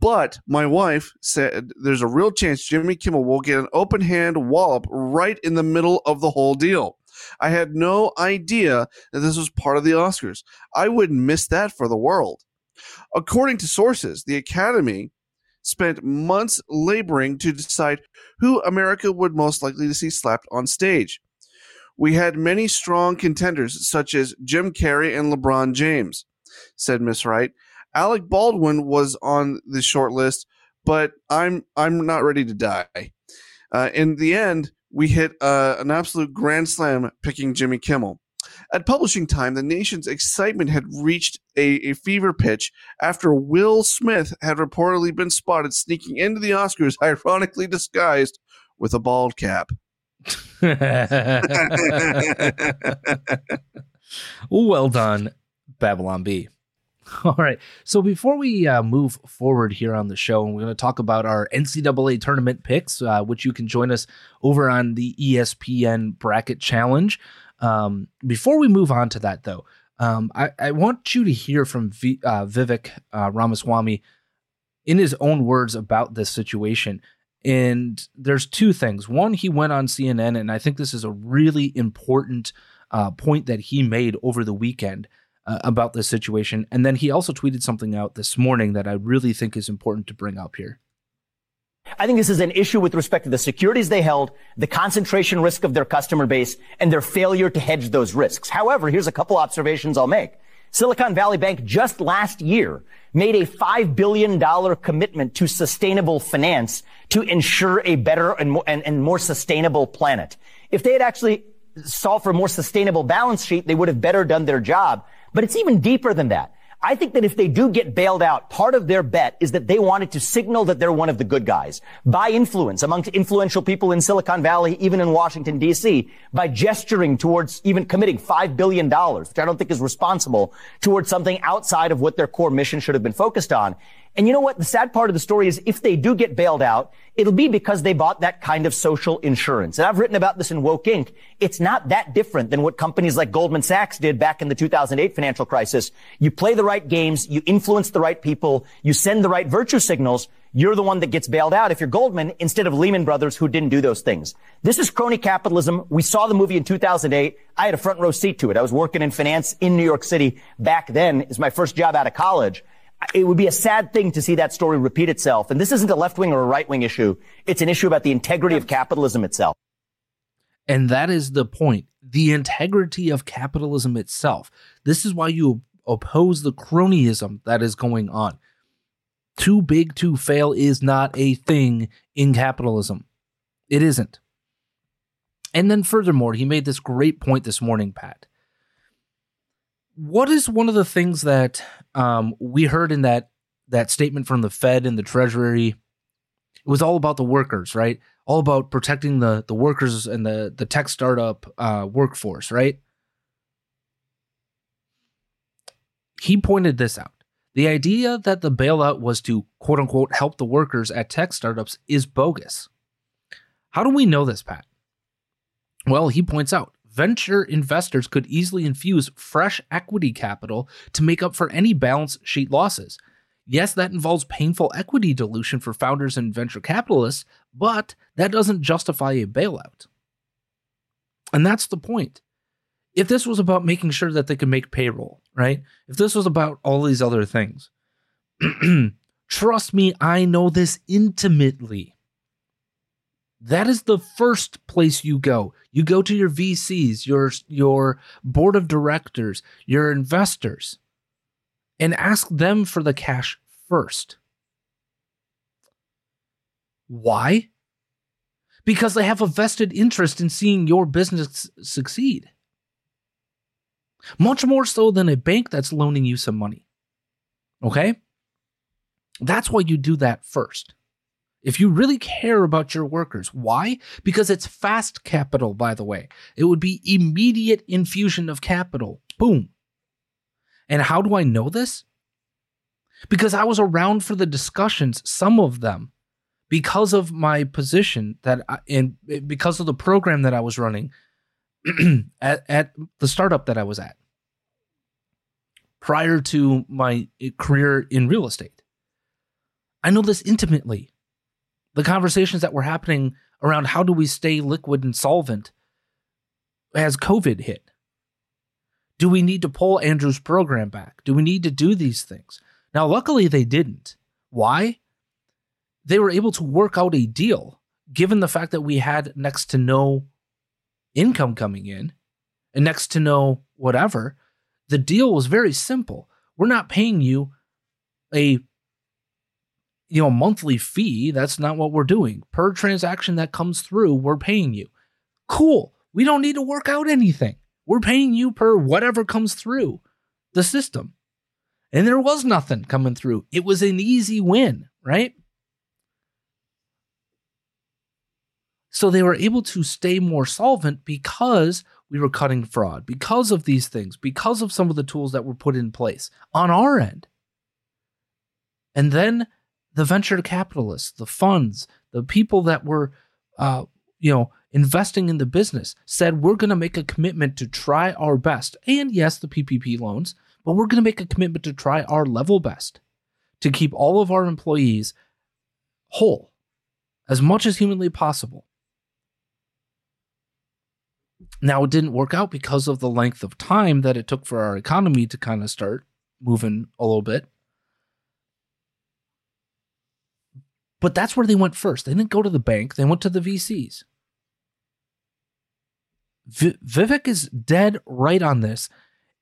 But my wife said there's a real chance Jimmy Kimmel will get an open hand wallop right in the middle of the whole deal. I had no idea that this was part of the Oscars. I wouldn't miss that for the world. According to sources, the Academy spent months laboring to decide who America would most likely to see slapped on stage. We had many strong contenders, such as Jim Carrey and LeBron James, said Miss Wright. Alec Baldwin was on the short list, but I'm I'm not ready to die. Uh, in the end, we hit uh, an absolute grand slam picking Jimmy Kimmel. At publishing time, the nation's excitement had reached a, a fever pitch after Will Smith had reportedly been spotted sneaking into the Oscars, ironically disguised with a bald cap. well done, Babylon Bee. All right. So before we uh, move forward here on the show, and we're going to talk about our NCAA tournament picks, uh, which you can join us over on the ESPN Bracket Challenge. Um, before we move on to that, though, um, I, I want you to hear from v, uh, Vivek uh, Ramaswamy in his own words about this situation. And there's two things. One, he went on CNN, and I think this is a really important uh, point that he made over the weekend uh, about this situation. And then he also tweeted something out this morning that I really think is important to bring up here. I think this is an issue with respect to the securities they held, the concentration risk of their customer base, and their failure to hedge those risks. However, here's a couple observations I'll make. Silicon Valley Bank just last year made a $5 billion commitment to sustainable finance to ensure a better and more, and, and more sustainable planet. If they had actually solved for a more sustainable balance sheet, they would have better done their job. But it's even deeper than that. I think that if they do get bailed out, part of their bet is that they wanted to signal that they're one of the good guys by influence amongst influential people in Silicon Valley, even in Washington DC, by gesturing towards even committing $5 billion, which I don't think is responsible towards something outside of what their core mission should have been focused on. And you know what? The sad part of the story is if they do get bailed out, it'll be because they bought that kind of social insurance. And I've written about this in Woke Inc. It's not that different than what companies like Goldman Sachs did back in the 2008 financial crisis. You play the right games, you influence the right people, you send the right virtue signals, you're the one that gets bailed out if you're Goldman instead of Lehman Brothers who didn't do those things. This is crony capitalism. We saw the movie in 2008. I had a front row seat to it. I was working in finance in New York City back then. It's my first job out of college. It would be a sad thing to see that story repeat itself. And this isn't a left wing or a right wing issue. It's an issue about the integrity of capitalism itself. And that is the point the integrity of capitalism itself. This is why you oppose the cronyism that is going on. Too big to fail is not a thing in capitalism. It isn't. And then, furthermore, he made this great point this morning, Pat. What is one of the things that um, we heard in that that statement from the Fed and the Treasury? It was all about the workers, right? All about protecting the the workers and the the tech startup uh, workforce, right? He pointed this out. The idea that the bailout was to quote unquote help the workers at tech startups is bogus. How do we know this, Pat? Well, he points out venture investors could easily infuse fresh equity capital to make up for any balance sheet losses. Yes, that involves painful equity dilution for founders and venture capitalists, but that doesn't justify a bailout. And that's the point. If this was about making sure that they could make payroll, right? If this was about all these other things, trust me, I know this intimately. That is the first place you go. You go to your VCs, your your board of directors, your investors and ask them for the cash first. Why? Because they have a vested interest in seeing your business succeed. Much more so than a bank that's loaning you some money. Okay? That's why you do that first. If you really care about your workers, why? Because it's fast capital, by the way. It would be immediate infusion of capital. Boom. And how do I know this? Because I was around for the discussions, some of them, because of my position that I, and because of the program that I was running at, at the startup that I was at prior to my eh, career in real estate. I know this intimately. The conversations that were happening around how do we stay liquid and solvent as COVID hit. Do we need to pull Andrew's program back? Do we need to do these things? Now, luckily, they didn't. Why? They were able to work out a deal given the fact that we had next to no income coming in and next to no whatever. The deal was very simple. We're not paying you a you know monthly fee. That's not what we're doing. Per transaction that comes through, we're paying you. Cool. We don't need to work out anything. We're paying you per whatever comes through the system. And there was nothing coming through. It was an easy win, right? So they were able to stay more solvent because we were cutting fraud, because of these things, because of some of the tools that were put in place on our end. And then the venture capitalists, the funds, the people that were, uh, you know, investing in the business said, we're going to make a commitment to try our best. And yes, the PPP loans, but we're going to make a commitment to try our level best to keep all of our employees whole as much as humanly possible. Now, it didn't work out because of the length of time that it took for our economy to kind of start moving a little bit. But that's where they went first. They didn't go to the bank, they went to the VCs. V- Vivek is dead right on this.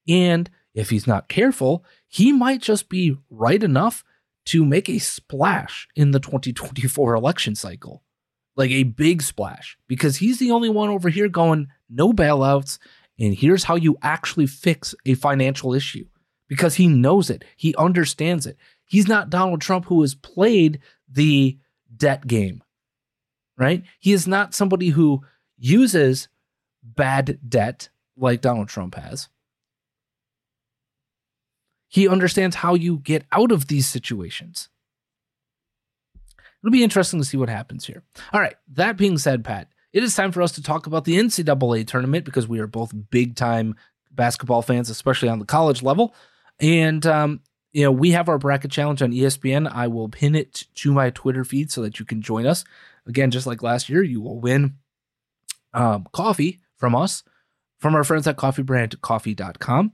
And if he's not careful, he might just be right enough to make a splash in the 2024 election cycle. Like a big splash, because he's the only one over here going, no bailouts. And here's how you actually fix a financial issue because he knows it. He understands it. He's not Donald Trump who has played the debt game, right? He is not somebody who uses bad debt like Donald Trump has. He understands how you get out of these situations. It'll be interesting to see what happens here. All right. That being said, Pat, it is time for us to talk about the NCAA tournament because we are both big time basketball fans, especially on the college level. And um, you know, we have our bracket challenge on ESPN. I will pin it to my Twitter feed so that you can join us. Again, just like last year, you will win um, coffee from us, from our friends at coffeebrandcoffee.com.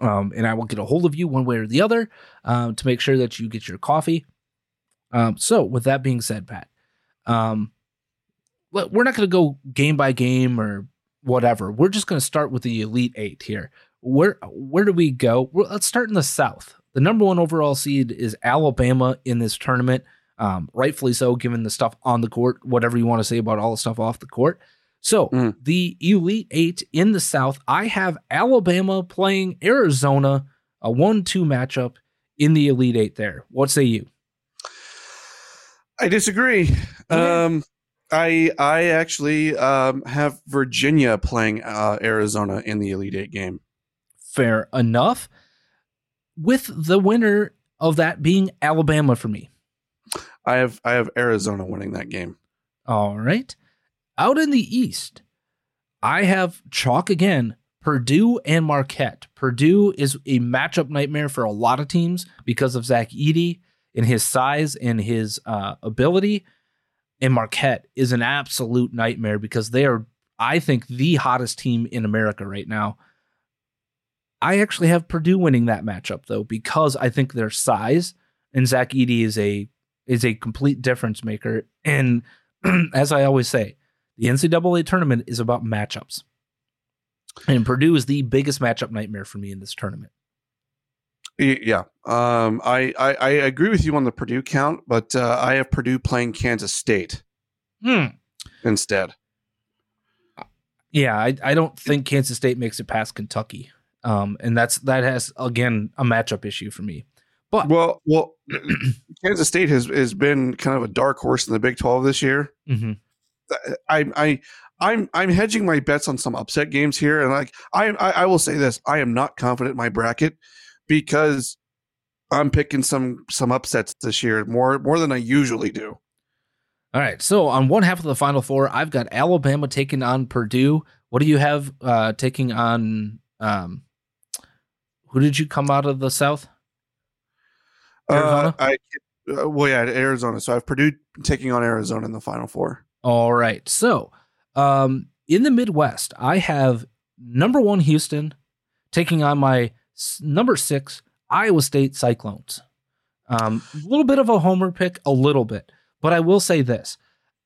Um, and I will get a hold of you one way or the other um, to make sure that you get your coffee. Um, so, with that being said, Pat, um, we're not going to go game by game or whatever. We're just going to start with the Elite Eight here. Where where do we go? Well, let's start in the South. The number one overall seed is Alabama in this tournament, um, rightfully so, given the stuff on the court. Whatever you want to say about all the stuff off the court. So mm. the Elite Eight in the South, I have Alabama playing Arizona, a one-two matchup in the Elite Eight. There, what say you? I disagree. Um, I I actually um, have Virginia playing uh, Arizona in the Elite Eight game. Fair enough. With the winner of that being Alabama for me. I have I have Arizona winning that game. All right. Out in the East, I have chalk again. Purdue and Marquette. Purdue is a matchup nightmare for a lot of teams because of Zach Edey and his size and his uh, ability and Marquette is an absolute nightmare because they are, I think, the hottest team in America right now. I actually have Purdue winning that matchup though because I think their size and Zach Edey is a is a complete difference maker. And as I always say, the NCAA tournament is about matchups, and Purdue is the biggest matchup nightmare for me in this tournament. Yeah, um, I, I, I agree with you on the Purdue count, but uh, I have Purdue playing Kansas State hmm. instead. Yeah, I, I don't think Kansas State makes it past Kentucky, um, and that's that has again a matchup issue for me. But well, well, Kansas State has has been kind of a dark horse in the Big Twelve this year. Mm-hmm. I I I'm I'm hedging my bets on some upset games here, and like I, I I will say this: I am not confident in my bracket because I'm picking some some upsets this year more more than I usually do. All right. So on one half of the final four, I've got Alabama taking on Purdue. What do you have uh taking on um who did you come out of the South? Arizona? Uh, I uh, well yeah, Arizona. So I have Purdue taking on Arizona in the final four. All right. So um in the Midwest, I have number one Houston taking on my number six, Iowa State Cyclones. Um, a little bit of a homer pick, a little bit, but I will say this: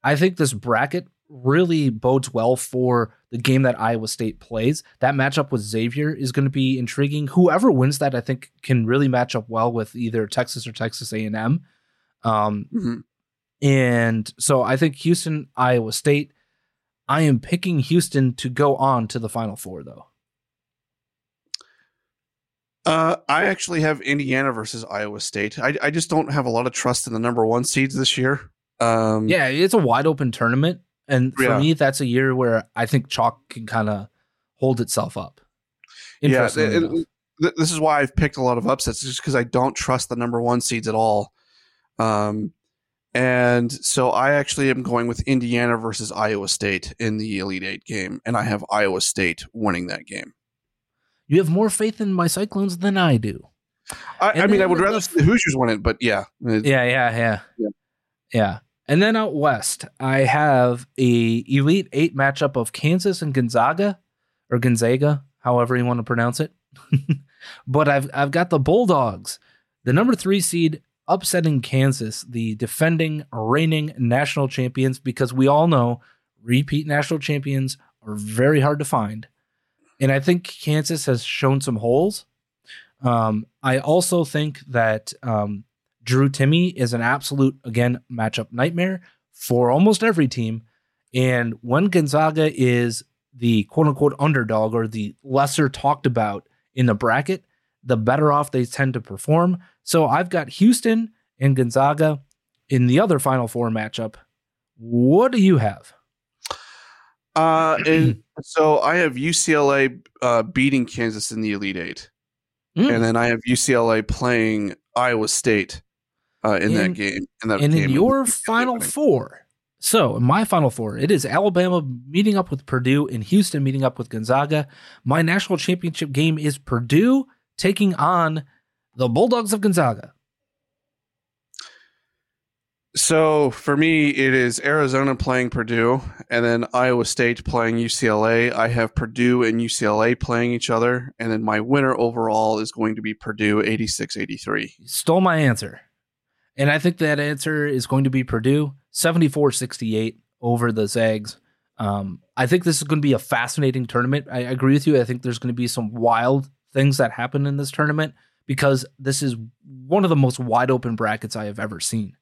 I think this bracket really bodes well for the game that Iowa State plays. That matchup with Xavier is going to be intriguing. Whoever wins that, I think, can really match up well with either Texas or Texas A and M. Um, mm-hmm. And so I think Houston, Iowa State. I am picking Houston to go on to the Final Four, though. Uh, I actually have Indiana versus Iowa State. I, I just don't have a lot of trust in the number one seeds this year. Um, yeah, it's a wide open tournament, and for yeah. me, that's a year where I think chalk can kind of hold itself up. Yeah, it, it, this is why I've picked a lot of upsets, just because I don't trust the number one seeds at all. Um, and so I actually am going with Indiana versus Iowa State in the Elite Eight game, and I have Iowa State winning that game. You have more faith in my Cyclones than I do. I, I mean, I would rather the Hoosiers win it, but yeah. Yeah, yeah, yeah. Yeah. Yeah. And then out west, I have a Elite Eight matchup of Kansas and Gonzaga, or Gonzaga, however you want to pronounce it. but I've I've got the Bulldogs, the number three seed, upsetting Kansas, the defending, reigning national champions, because we all know repeat national champions are very hard to find. And I think Kansas has shown some holes. Um, I also think that um, Drew Timme is an absolute, again, matchup nightmare for almost every team. And when Gonzaga is the quote unquote underdog or the lesser talked about in the bracket, the better off they tend to perform. So I've got Houston and Gonzaga in the other Final Four matchup. What do you have? Uh, and so I have UCLA uh, beating Kansas in the Elite Eight, mm. and then I have UCLA playing Iowa State uh, in, in, that game. In that and game in your Final Four. So in my Final Four, it is Alabama meeting up with Purdue and Houston meeting up with Gonzaga. My national championship game is Purdue taking on the Bulldogs of Gonzaga. So for me, it is Arizona playing Purdue, and then Iowa State playing UCLA. I have Purdue and UCLA playing each other, and then my winner overall is going to be Purdue 86 83. Stole my answer. And I think that answer is going to be Purdue 74 68 over the Zags. Um, I think this is going to be a fascinating tournament. I agree with you. I think there's going to be some wild things that happen in this tournament because this is one of the most wide open brackets I have ever seen.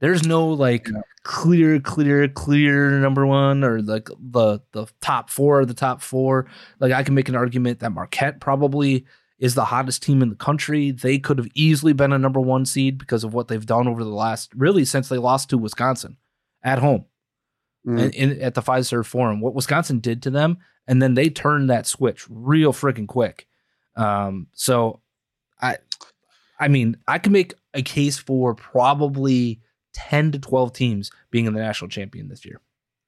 There's no like yeah. clear, clear, clear number one or like the the top four or the top four. Like I can make an argument that Marquette probably is the hottest team in the country. They could have easily been a number one seed because of what they've done over the last really since they lost to Wisconsin at home mm. in, at the Fiserv Forum. What Wisconsin did to them, and then they turned that switch real freaking quick. Um, so I, I mean, I can make a case for probably 10 to 12 teams being in the national champion this year.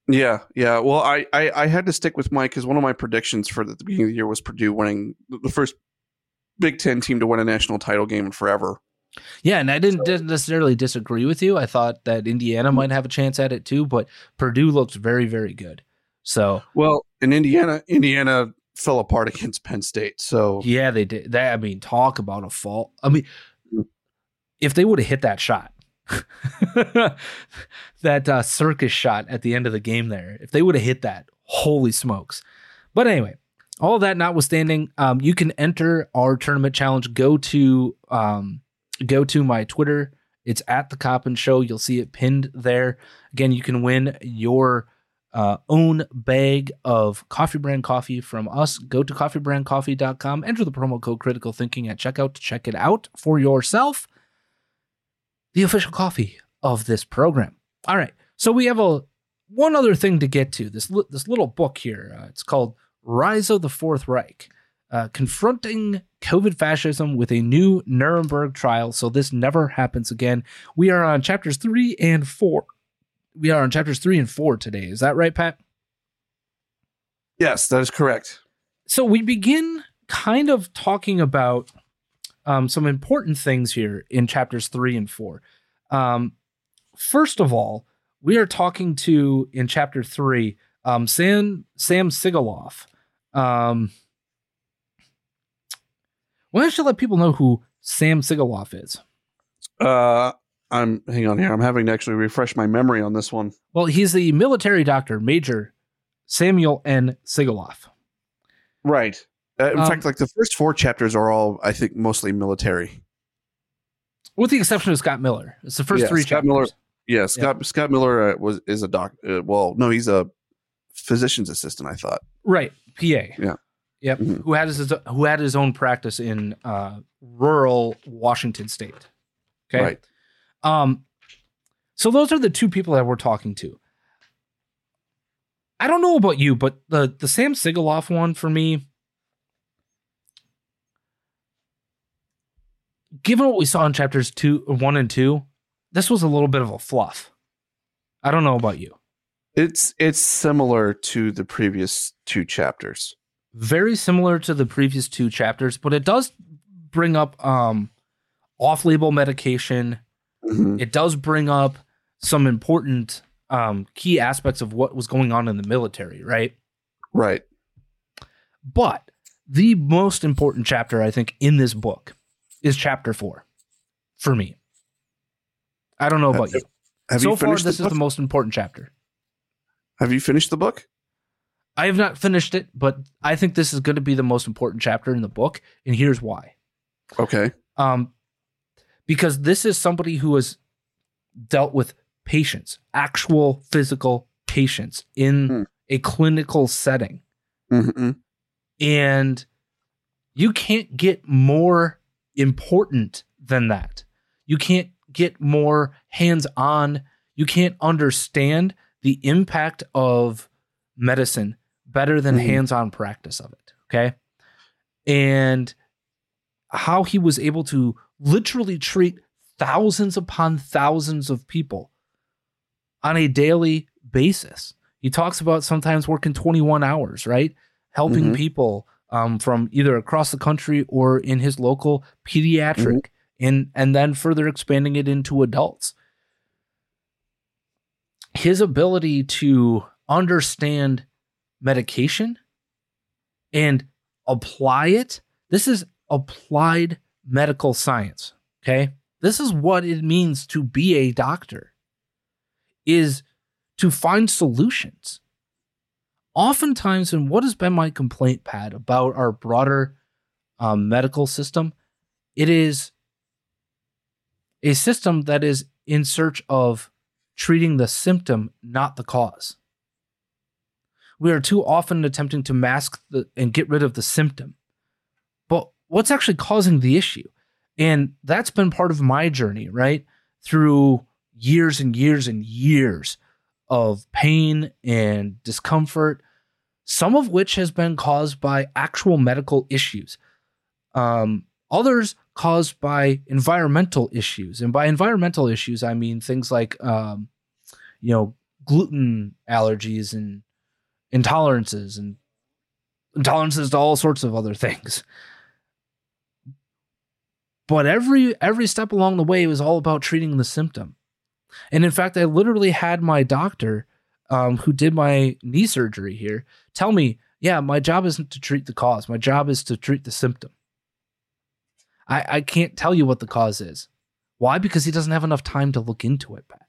Yeah, yeah. Well, I, I, I had to stick with Mike because one of my predictions for the, the beginning of the year was Purdue winning the first Big Ten team to win a national title game forever. Yeah, and I didn't so. necessarily disagree with you. I thought that Indiana might have a chance at it too, but Purdue looks very, very good. So well, in Indiana, Indiana fell apart against Penn State. So yeah, they did. That I mean, talk about a fault. I mean, if they would have hit that shot, that uh, circus shot at the end of the game there. If they would have hit that, holy smokes. But anyway, all that notwithstanding, um, you can enter our tournament challenge. Go to um, go to my Twitter. It's at the Coppin Show. You'll see it pinned there. Again, you can win your uh, own bag of coffee brand coffee from us. Go to coffeebrandcoffee.com. Enter the promo code Critical Thinking at checkout to check it out for yourself the official coffee of this program. All right. So we have a one other thing to get to. This this little book here. Uh, it's called Rise of the Fourth Reich. Uh, confronting COVID fascism with a new Nuremberg trial so this never happens again. We are on chapters three and four. We are on chapters three and four today. Is that right, Pat? Yes, that is correct. So we begin kind of talking about um, some important things here in chapters three and four. Um, first of all, we are talking to in chapter three um, Sam Sam Sigoloff. Um, why don't you let people know who Sam Sigoloff is? Uh, I'm hang on here. I'm having to actually refresh my memory on this one. Well, he's the military doctor, Major Samuel N. Sigoloff. Right. Uh, in um, fact, like the first four chapters are all, I think, mostly military, with the exception of Scott Miller. It's the first yeah, three Scott chapters. Miller, yeah, Scott yeah. Scott Miller uh, was is a doc. Uh, well, no, he's a physician's assistant. I thought. Right, PA. Yeah. Yep. Mm-hmm. Who had his who had his own practice in uh, rural Washington State. Okay. Right. Um. So those are the two people that we're talking to. I don't know about you, but the the Sam Sigoloff one for me given what we saw in chapters two, one and two, this was a little bit of a fluff. I don't know about you. It's it's similar to the previous two chapters. Very similar to the previous two chapters, but it does bring up um off-label medication. Mm-hmm. It does bring up some important um key aspects of what was going on in the military, right? Right. But the most important chapter I think in this book is chapter four for me. I don't know about have, you. Have so you far, this is the most important chapter. Have you finished the book? I have not finished it, but I think this is going to be the most important chapter in the book, and here's why. Okay. Um, because this is somebody who has dealt with patients, actual physical patients in hmm. a clinical setting, mm-hmm. and you can't get more important than that. You can't get more hands on. You can't understand the impact of medicine better than mm-hmm. hands on practice of it. Okay. And how he was able to literally treat thousands upon thousands of people on a daily basis. He talks about sometimes working 21 hours, right? Helping mm-hmm. people um, from either across the country or in his local pediatric, and and then further expanding it into adults. His ability to understand medication and apply it. This is applied medical science. Okay. This is what it means to be a doctor is to find solutions. Oftentimes, and what has been my complaint, Pat, about our broader um, medical system, it is a system that is in search of treating the symptom, not the cause. We are too often attempting to mask the, and get rid of the symptom. But what's actually causing the issue? And that's been part of my journey, right? Through years and years and years of pain and discomfort, some of which has been caused by actual medical issues. Um, others caused by environmental issues. And by environmental issues, I mean things like, um, you know, gluten allergies and intolerances and intolerances to all sorts of other things. But every every step along the way was all about treating the symptom. And in fact, I literally had my doctor, um, who did my knee surgery here, tell me, "Yeah, my job isn't to treat the cause. My job is to treat the symptom." I, I can't tell you what the cause is. Why? Because he doesn't have enough time to look into it, Pat.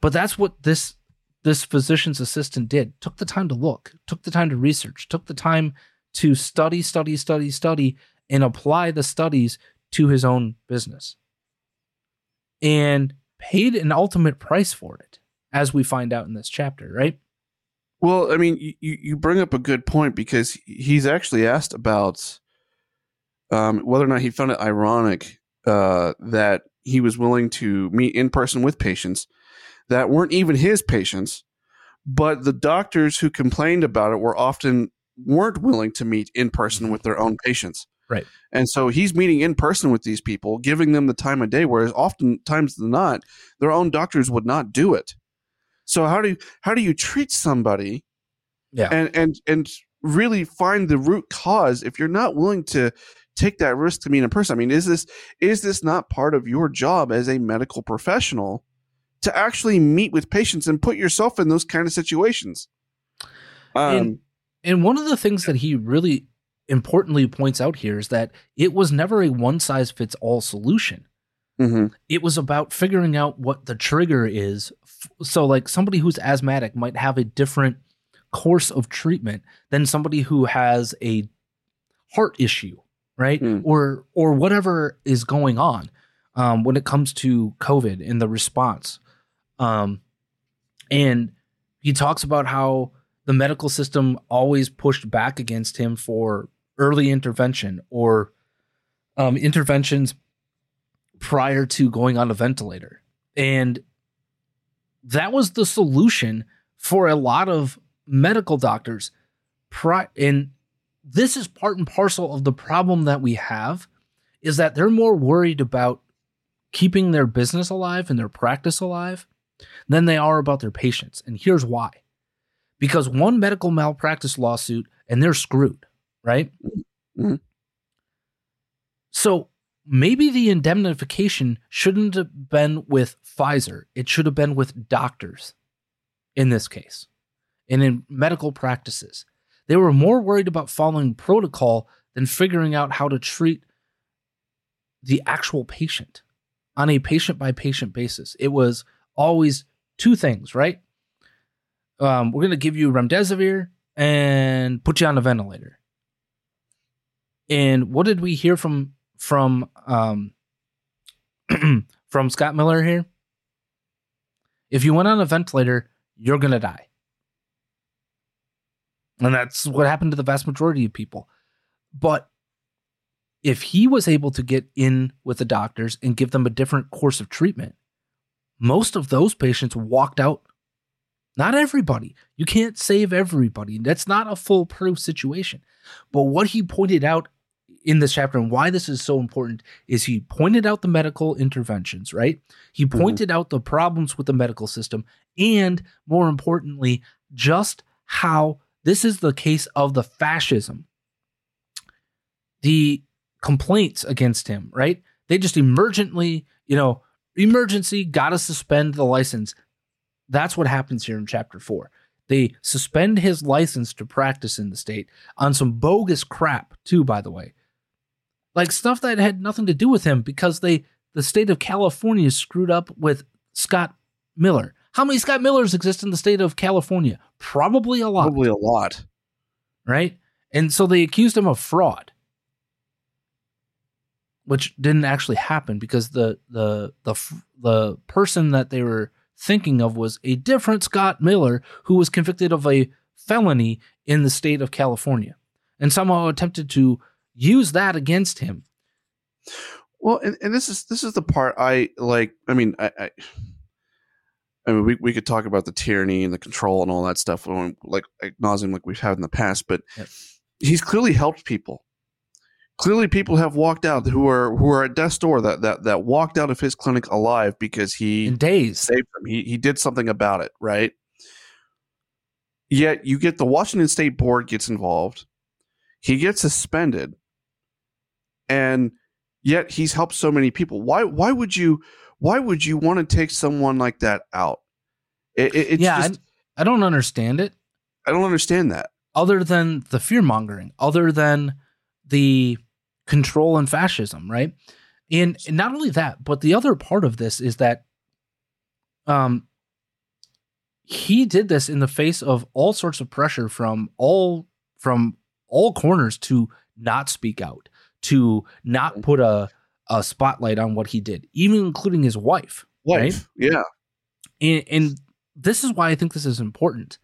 But that's what this this physician's assistant did. Took the time to look, took the time to research, took the time to study, study, study, study, and apply the studies to his own business. And paid an ultimate price for it, as we find out in this chapter, right? Well, I mean, you, you bring up a good point because he's actually asked about um, whether or not he found it ironic uh, that he was willing to meet in person with patients that weren't even his patients, but the doctors who complained about it were often weren't willing to meet in person with their own patients. Right. And so he's meeting in person with these people, giving them the time of day, whereas oftentimes than not, their own doctors would not do it. So how do you, how do you treat somebody Yeah. and and and really find the root cause if you're not willing to take that risk to meet in person? I mean, is this is this not part of your job as a medical professional to actually meet with patients and put yourself in those kind of situations? Um, And- And one of the things that he really importantly points out here is that it was never a one size fits all solution. mhm. It was about figuring out what the trigger is. So, like somebody who's asthmatic might have a different course of treatment than somebody who has a heart issue, right? Hmm. Or or whatever is going on um, when it comes to COVID and the response. Um, and he talks about how the medical system always pushed back against him for early intervention or um, interventions prior to going on a ventilator. And that was the solution for a lot of medical doctors. Pri- and this is part and parcel of the problem that we have is that they're more worried about keeping their business alive and their practice alive than they are about their patients. And here's why. Because one medical malpractice lawsuit and they're screwed, right? Mhm. So maybe the indemnification shouldn't have been with Pfizer. It should have been with doctors in this case and in medical practices. They were more worried about following protocol than figuring out how to treat the actual patient on a patient by patient basis. It was always two things, right? Um, we're going to give you remdesivir and put you on a ventilator. And what did we hear from from um, from Scott Miller here? If you went on a ventilator, you're going to die. And that's what happened to the vast majority of people. But if he was able to get in with the doctors and give them a different course of treatment, most of those patients walked out. Not everybody. You can't save everybody. That's not a foolproof situation. But what he pointed out in this chapter and why this is so important is he pointed out the medical interventions, right? He mm-hmm. pointed out the problems with the medical system and more importantly, just how This is the case of the fascism. The complaints against him, right? They just emergently, you know, emergency, got to suspend the license. That's what happens here in chapter four. They suspend his license to practice in the state on some bogus crap, too, by the way. Like stuff that had nothing to do with him because they the state of California screwed up with Scott Miller. How many Scott Millers exist in the state of California? Probably a lot. Probably a lot. Right? And so they accused him of fraud. Which didn't actually happen because the the the the person that they were thinking of was a different Scott Miller who was convicted of a felony in the state of California and somehow attempted to use that against him. Well, and, and this is this is the part I like. I mean, I, I, I mean, we, we could talk about the tyranny and the control and all that stuff, like nauseum, like we've had in the past. But yep. he's clearly helped people. Clearly, people have walked out who are who are at death's door that that that walked out of his clinic alive because he in days saved them. He he did something about it, right? Yet you get the Washington State Board gets involved. He gets suspended, and yet he's helped so many people. Why why would you why would you want to take someone like that out? It, it, yeah, just, I, I don't understand it. I don't understand that. Other than the fear mongering, other than the control and fascism, right? And, and not only that, but the other part of this is that um he did this in the face of all sorts of pressure from all from all corners to not speak out to not mm-hmm. put a a spotlight on what he did, even including his wife. Wife, right? yeah. And, and this is why I think this is important.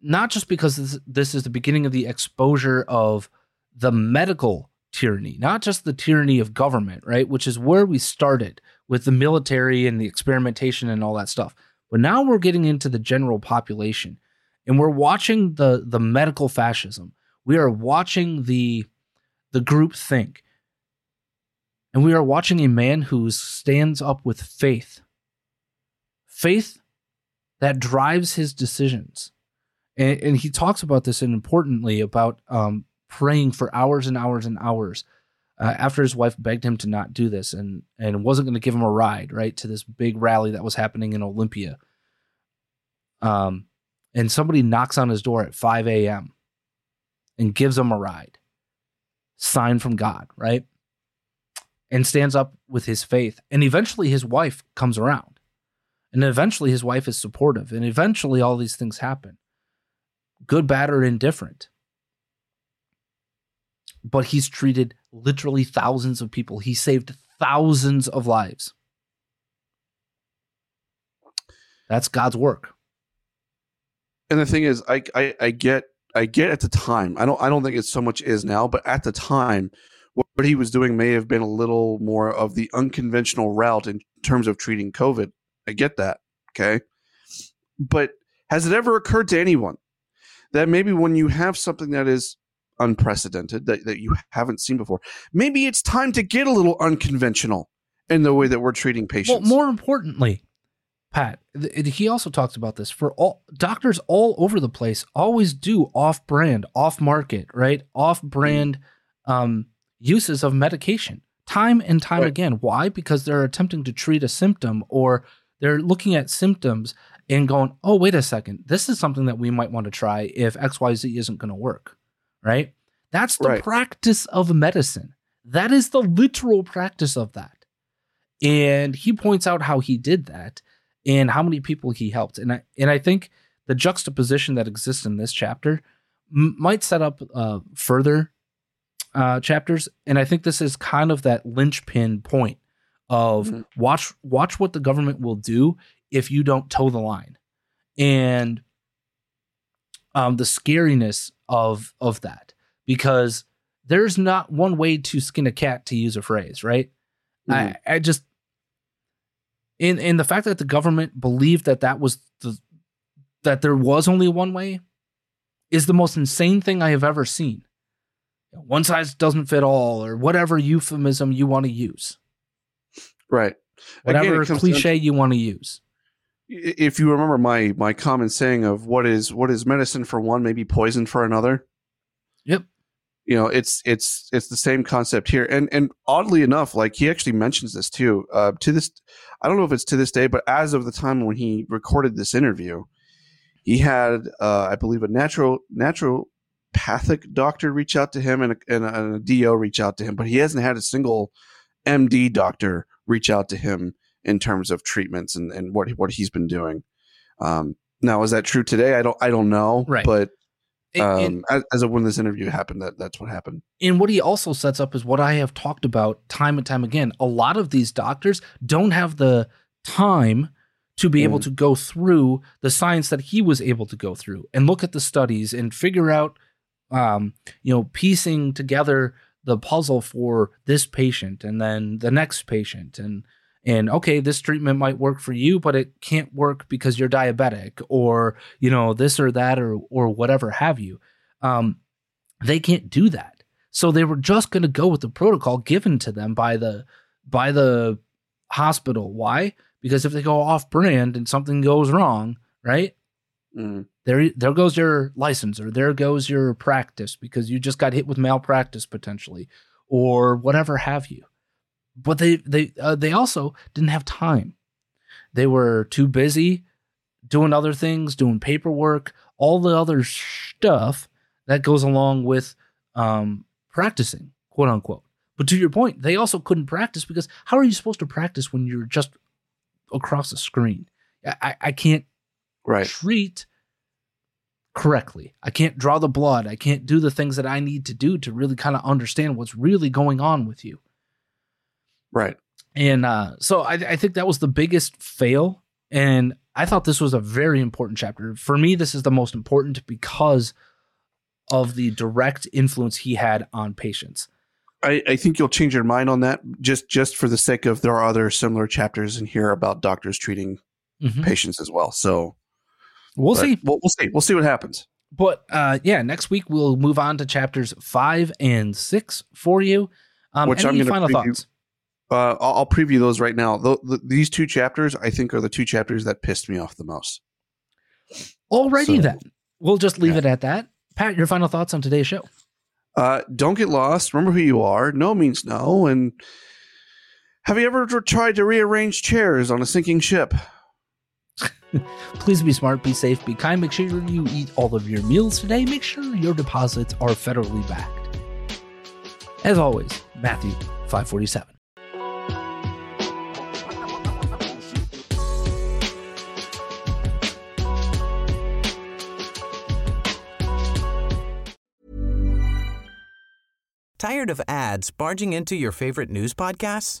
Not just because this, this is the beginning of the exposure of the medical tyranny, not just the tyranny of government, right? Which is where we started with the military and the experimentation and all that stuff. But now we're getting into the general population and we're watching the the medical fascism. We are watching the the group think. And we are watching a man who stands up with faith. Faith that drives his decisions. And, and he talks about this and importantly about um, praying for hours and hours and hours uh, after his wife begged him to not do this and, and wasn't going to give him a ride, right, to this big rally that was happening in Olympia. Um, and somebody knocks on his door at 5 a.m. and gives him a ride sign from God, right? And stands up with his faith. And eventually his wife comes around. And eventually his wife is supportive. And eventually all these things happen good, bad, or indifferent. But he's treated literally thousands of people, he saved thousands of lives. That's God's work. And the thing is, I, I, I get I get at the time. I don't I don't think it's so much is now, but at the time, what, he was doing may have been a little more of the unconventional route in terms of treating COVID. I get that. Okay. But has it ever occurred to anyone that maybe when you have something that is unprecedented that, that you haven't seen before, maybe it's time to get a little unconventional in the way that we're treating patients? Well, more importantly, Pat, he also talks about this for all doctors all over the place always do off brand, off market, right? Off brand um, uses of medication time and time right. again. Why? Because they're attempting to treat a symptom or they're looking at symptoms and going, oh, wait a second, this is something that we might want to try if XYZ isn't going to work, right? That's the right. practice of medicine. That is the literal practice of that. And he points out how he did that and how many people he helped. And I and I think the juxtaposition that exists in this chapter m- might set up uh, further uh, chapters. And I think this is kind of that linchpin point of mm-hmm. watch watch what the government will do if you don't toe the line, and um, the scariness of of that because there's not one way to skin a cat to use a phrase, right? Mm-hmm. I, I just in in the fact that the government believed that that was the that there was only one way is the most insane thing I have ever seen. One size doesn't fit all, or whatever euphemism you want to use. Right. Whatever Again, cliche down- you want to use. if you remember my my common saying of what is what is medicine for one, maybe poison for another. Yep. You know, it's it's it's the same concept here, and and oddly enough, like he actually mentions this too. Uh, to this, I don't know if it's to this day, but as of the time when he recorded this interview, he had, uh, I believe, a natural natural naturopathic doctor reach out to him and a, and a, and a DO reach out to him, but he hasn't had a single MD doctor reach out to him in terms of treatments and, and what what he's been doing. Um, now, is that true today? I don't I don't know, Right. But um, and- as, as of when this interview happened, that that's what happened. And what he also sets up is what I have talked about time and time again. A lot of these doctors don't have the time to be able Mm. to go through the science that he was able to go through and look at the studies and figure out, um, you know, piecing together the puzzle for this patient and then the next patient. And and okay this treatment might work for you but it can't work because you're diabetic or you know this or that or or whatever have you. Um they can't do that. So they were just going to go with the protocol given to them by the by the hospital. Why? Because if they go off brand and something goes wrong right? Mm. There there goes your license or there goes your practice because you just got hit with malpractice potentially or whatever have you. But they they uh, they also didn't have time. They were too busy doing other things doing paperwork all the other stuff that goes along with um practicing quote unquote. But to your point they also couldn't practice because how are you supposed to practice when you're just across a screen? I i, I can't Right. treat correctly. I can't draw the blood. I can't do the things that I need to do to really kind of understand what's really going on with you. Right. And uh, so I, I think that was the biggest fail. And I thought this was a very important chapter. For me, this is the most important because of the direct influence he had on patients. I, I think you'll change your mind on that just just for the sake of there are other similar chapters in here about doctors treating Mhm. patients as well. So We'll but see. We'll, we'll see. We'll see what happens. But uh, yeah, next week we'll move on to chapters five and six for you. Um, Which I'm any gonna final preview- thoughts? Uh, I'll, I'll preview those right now. Th th these two chapters, I think, are the two chapters that pissed me off the most. Alrighty So- then. We'll just leave Yeah. it at that. Pat, your final thoughts on today's show. Uh, don't get lost. Remember who you are. No means no. And have you ever tried to rearrange chairs on a sinking ship? Please be smart, be safe, be kind. Make sure you eat all of your meals today. Make sure your deposits are federally backed. As always, Matthew 547. Tired of ads barging into your favorite news podcasts?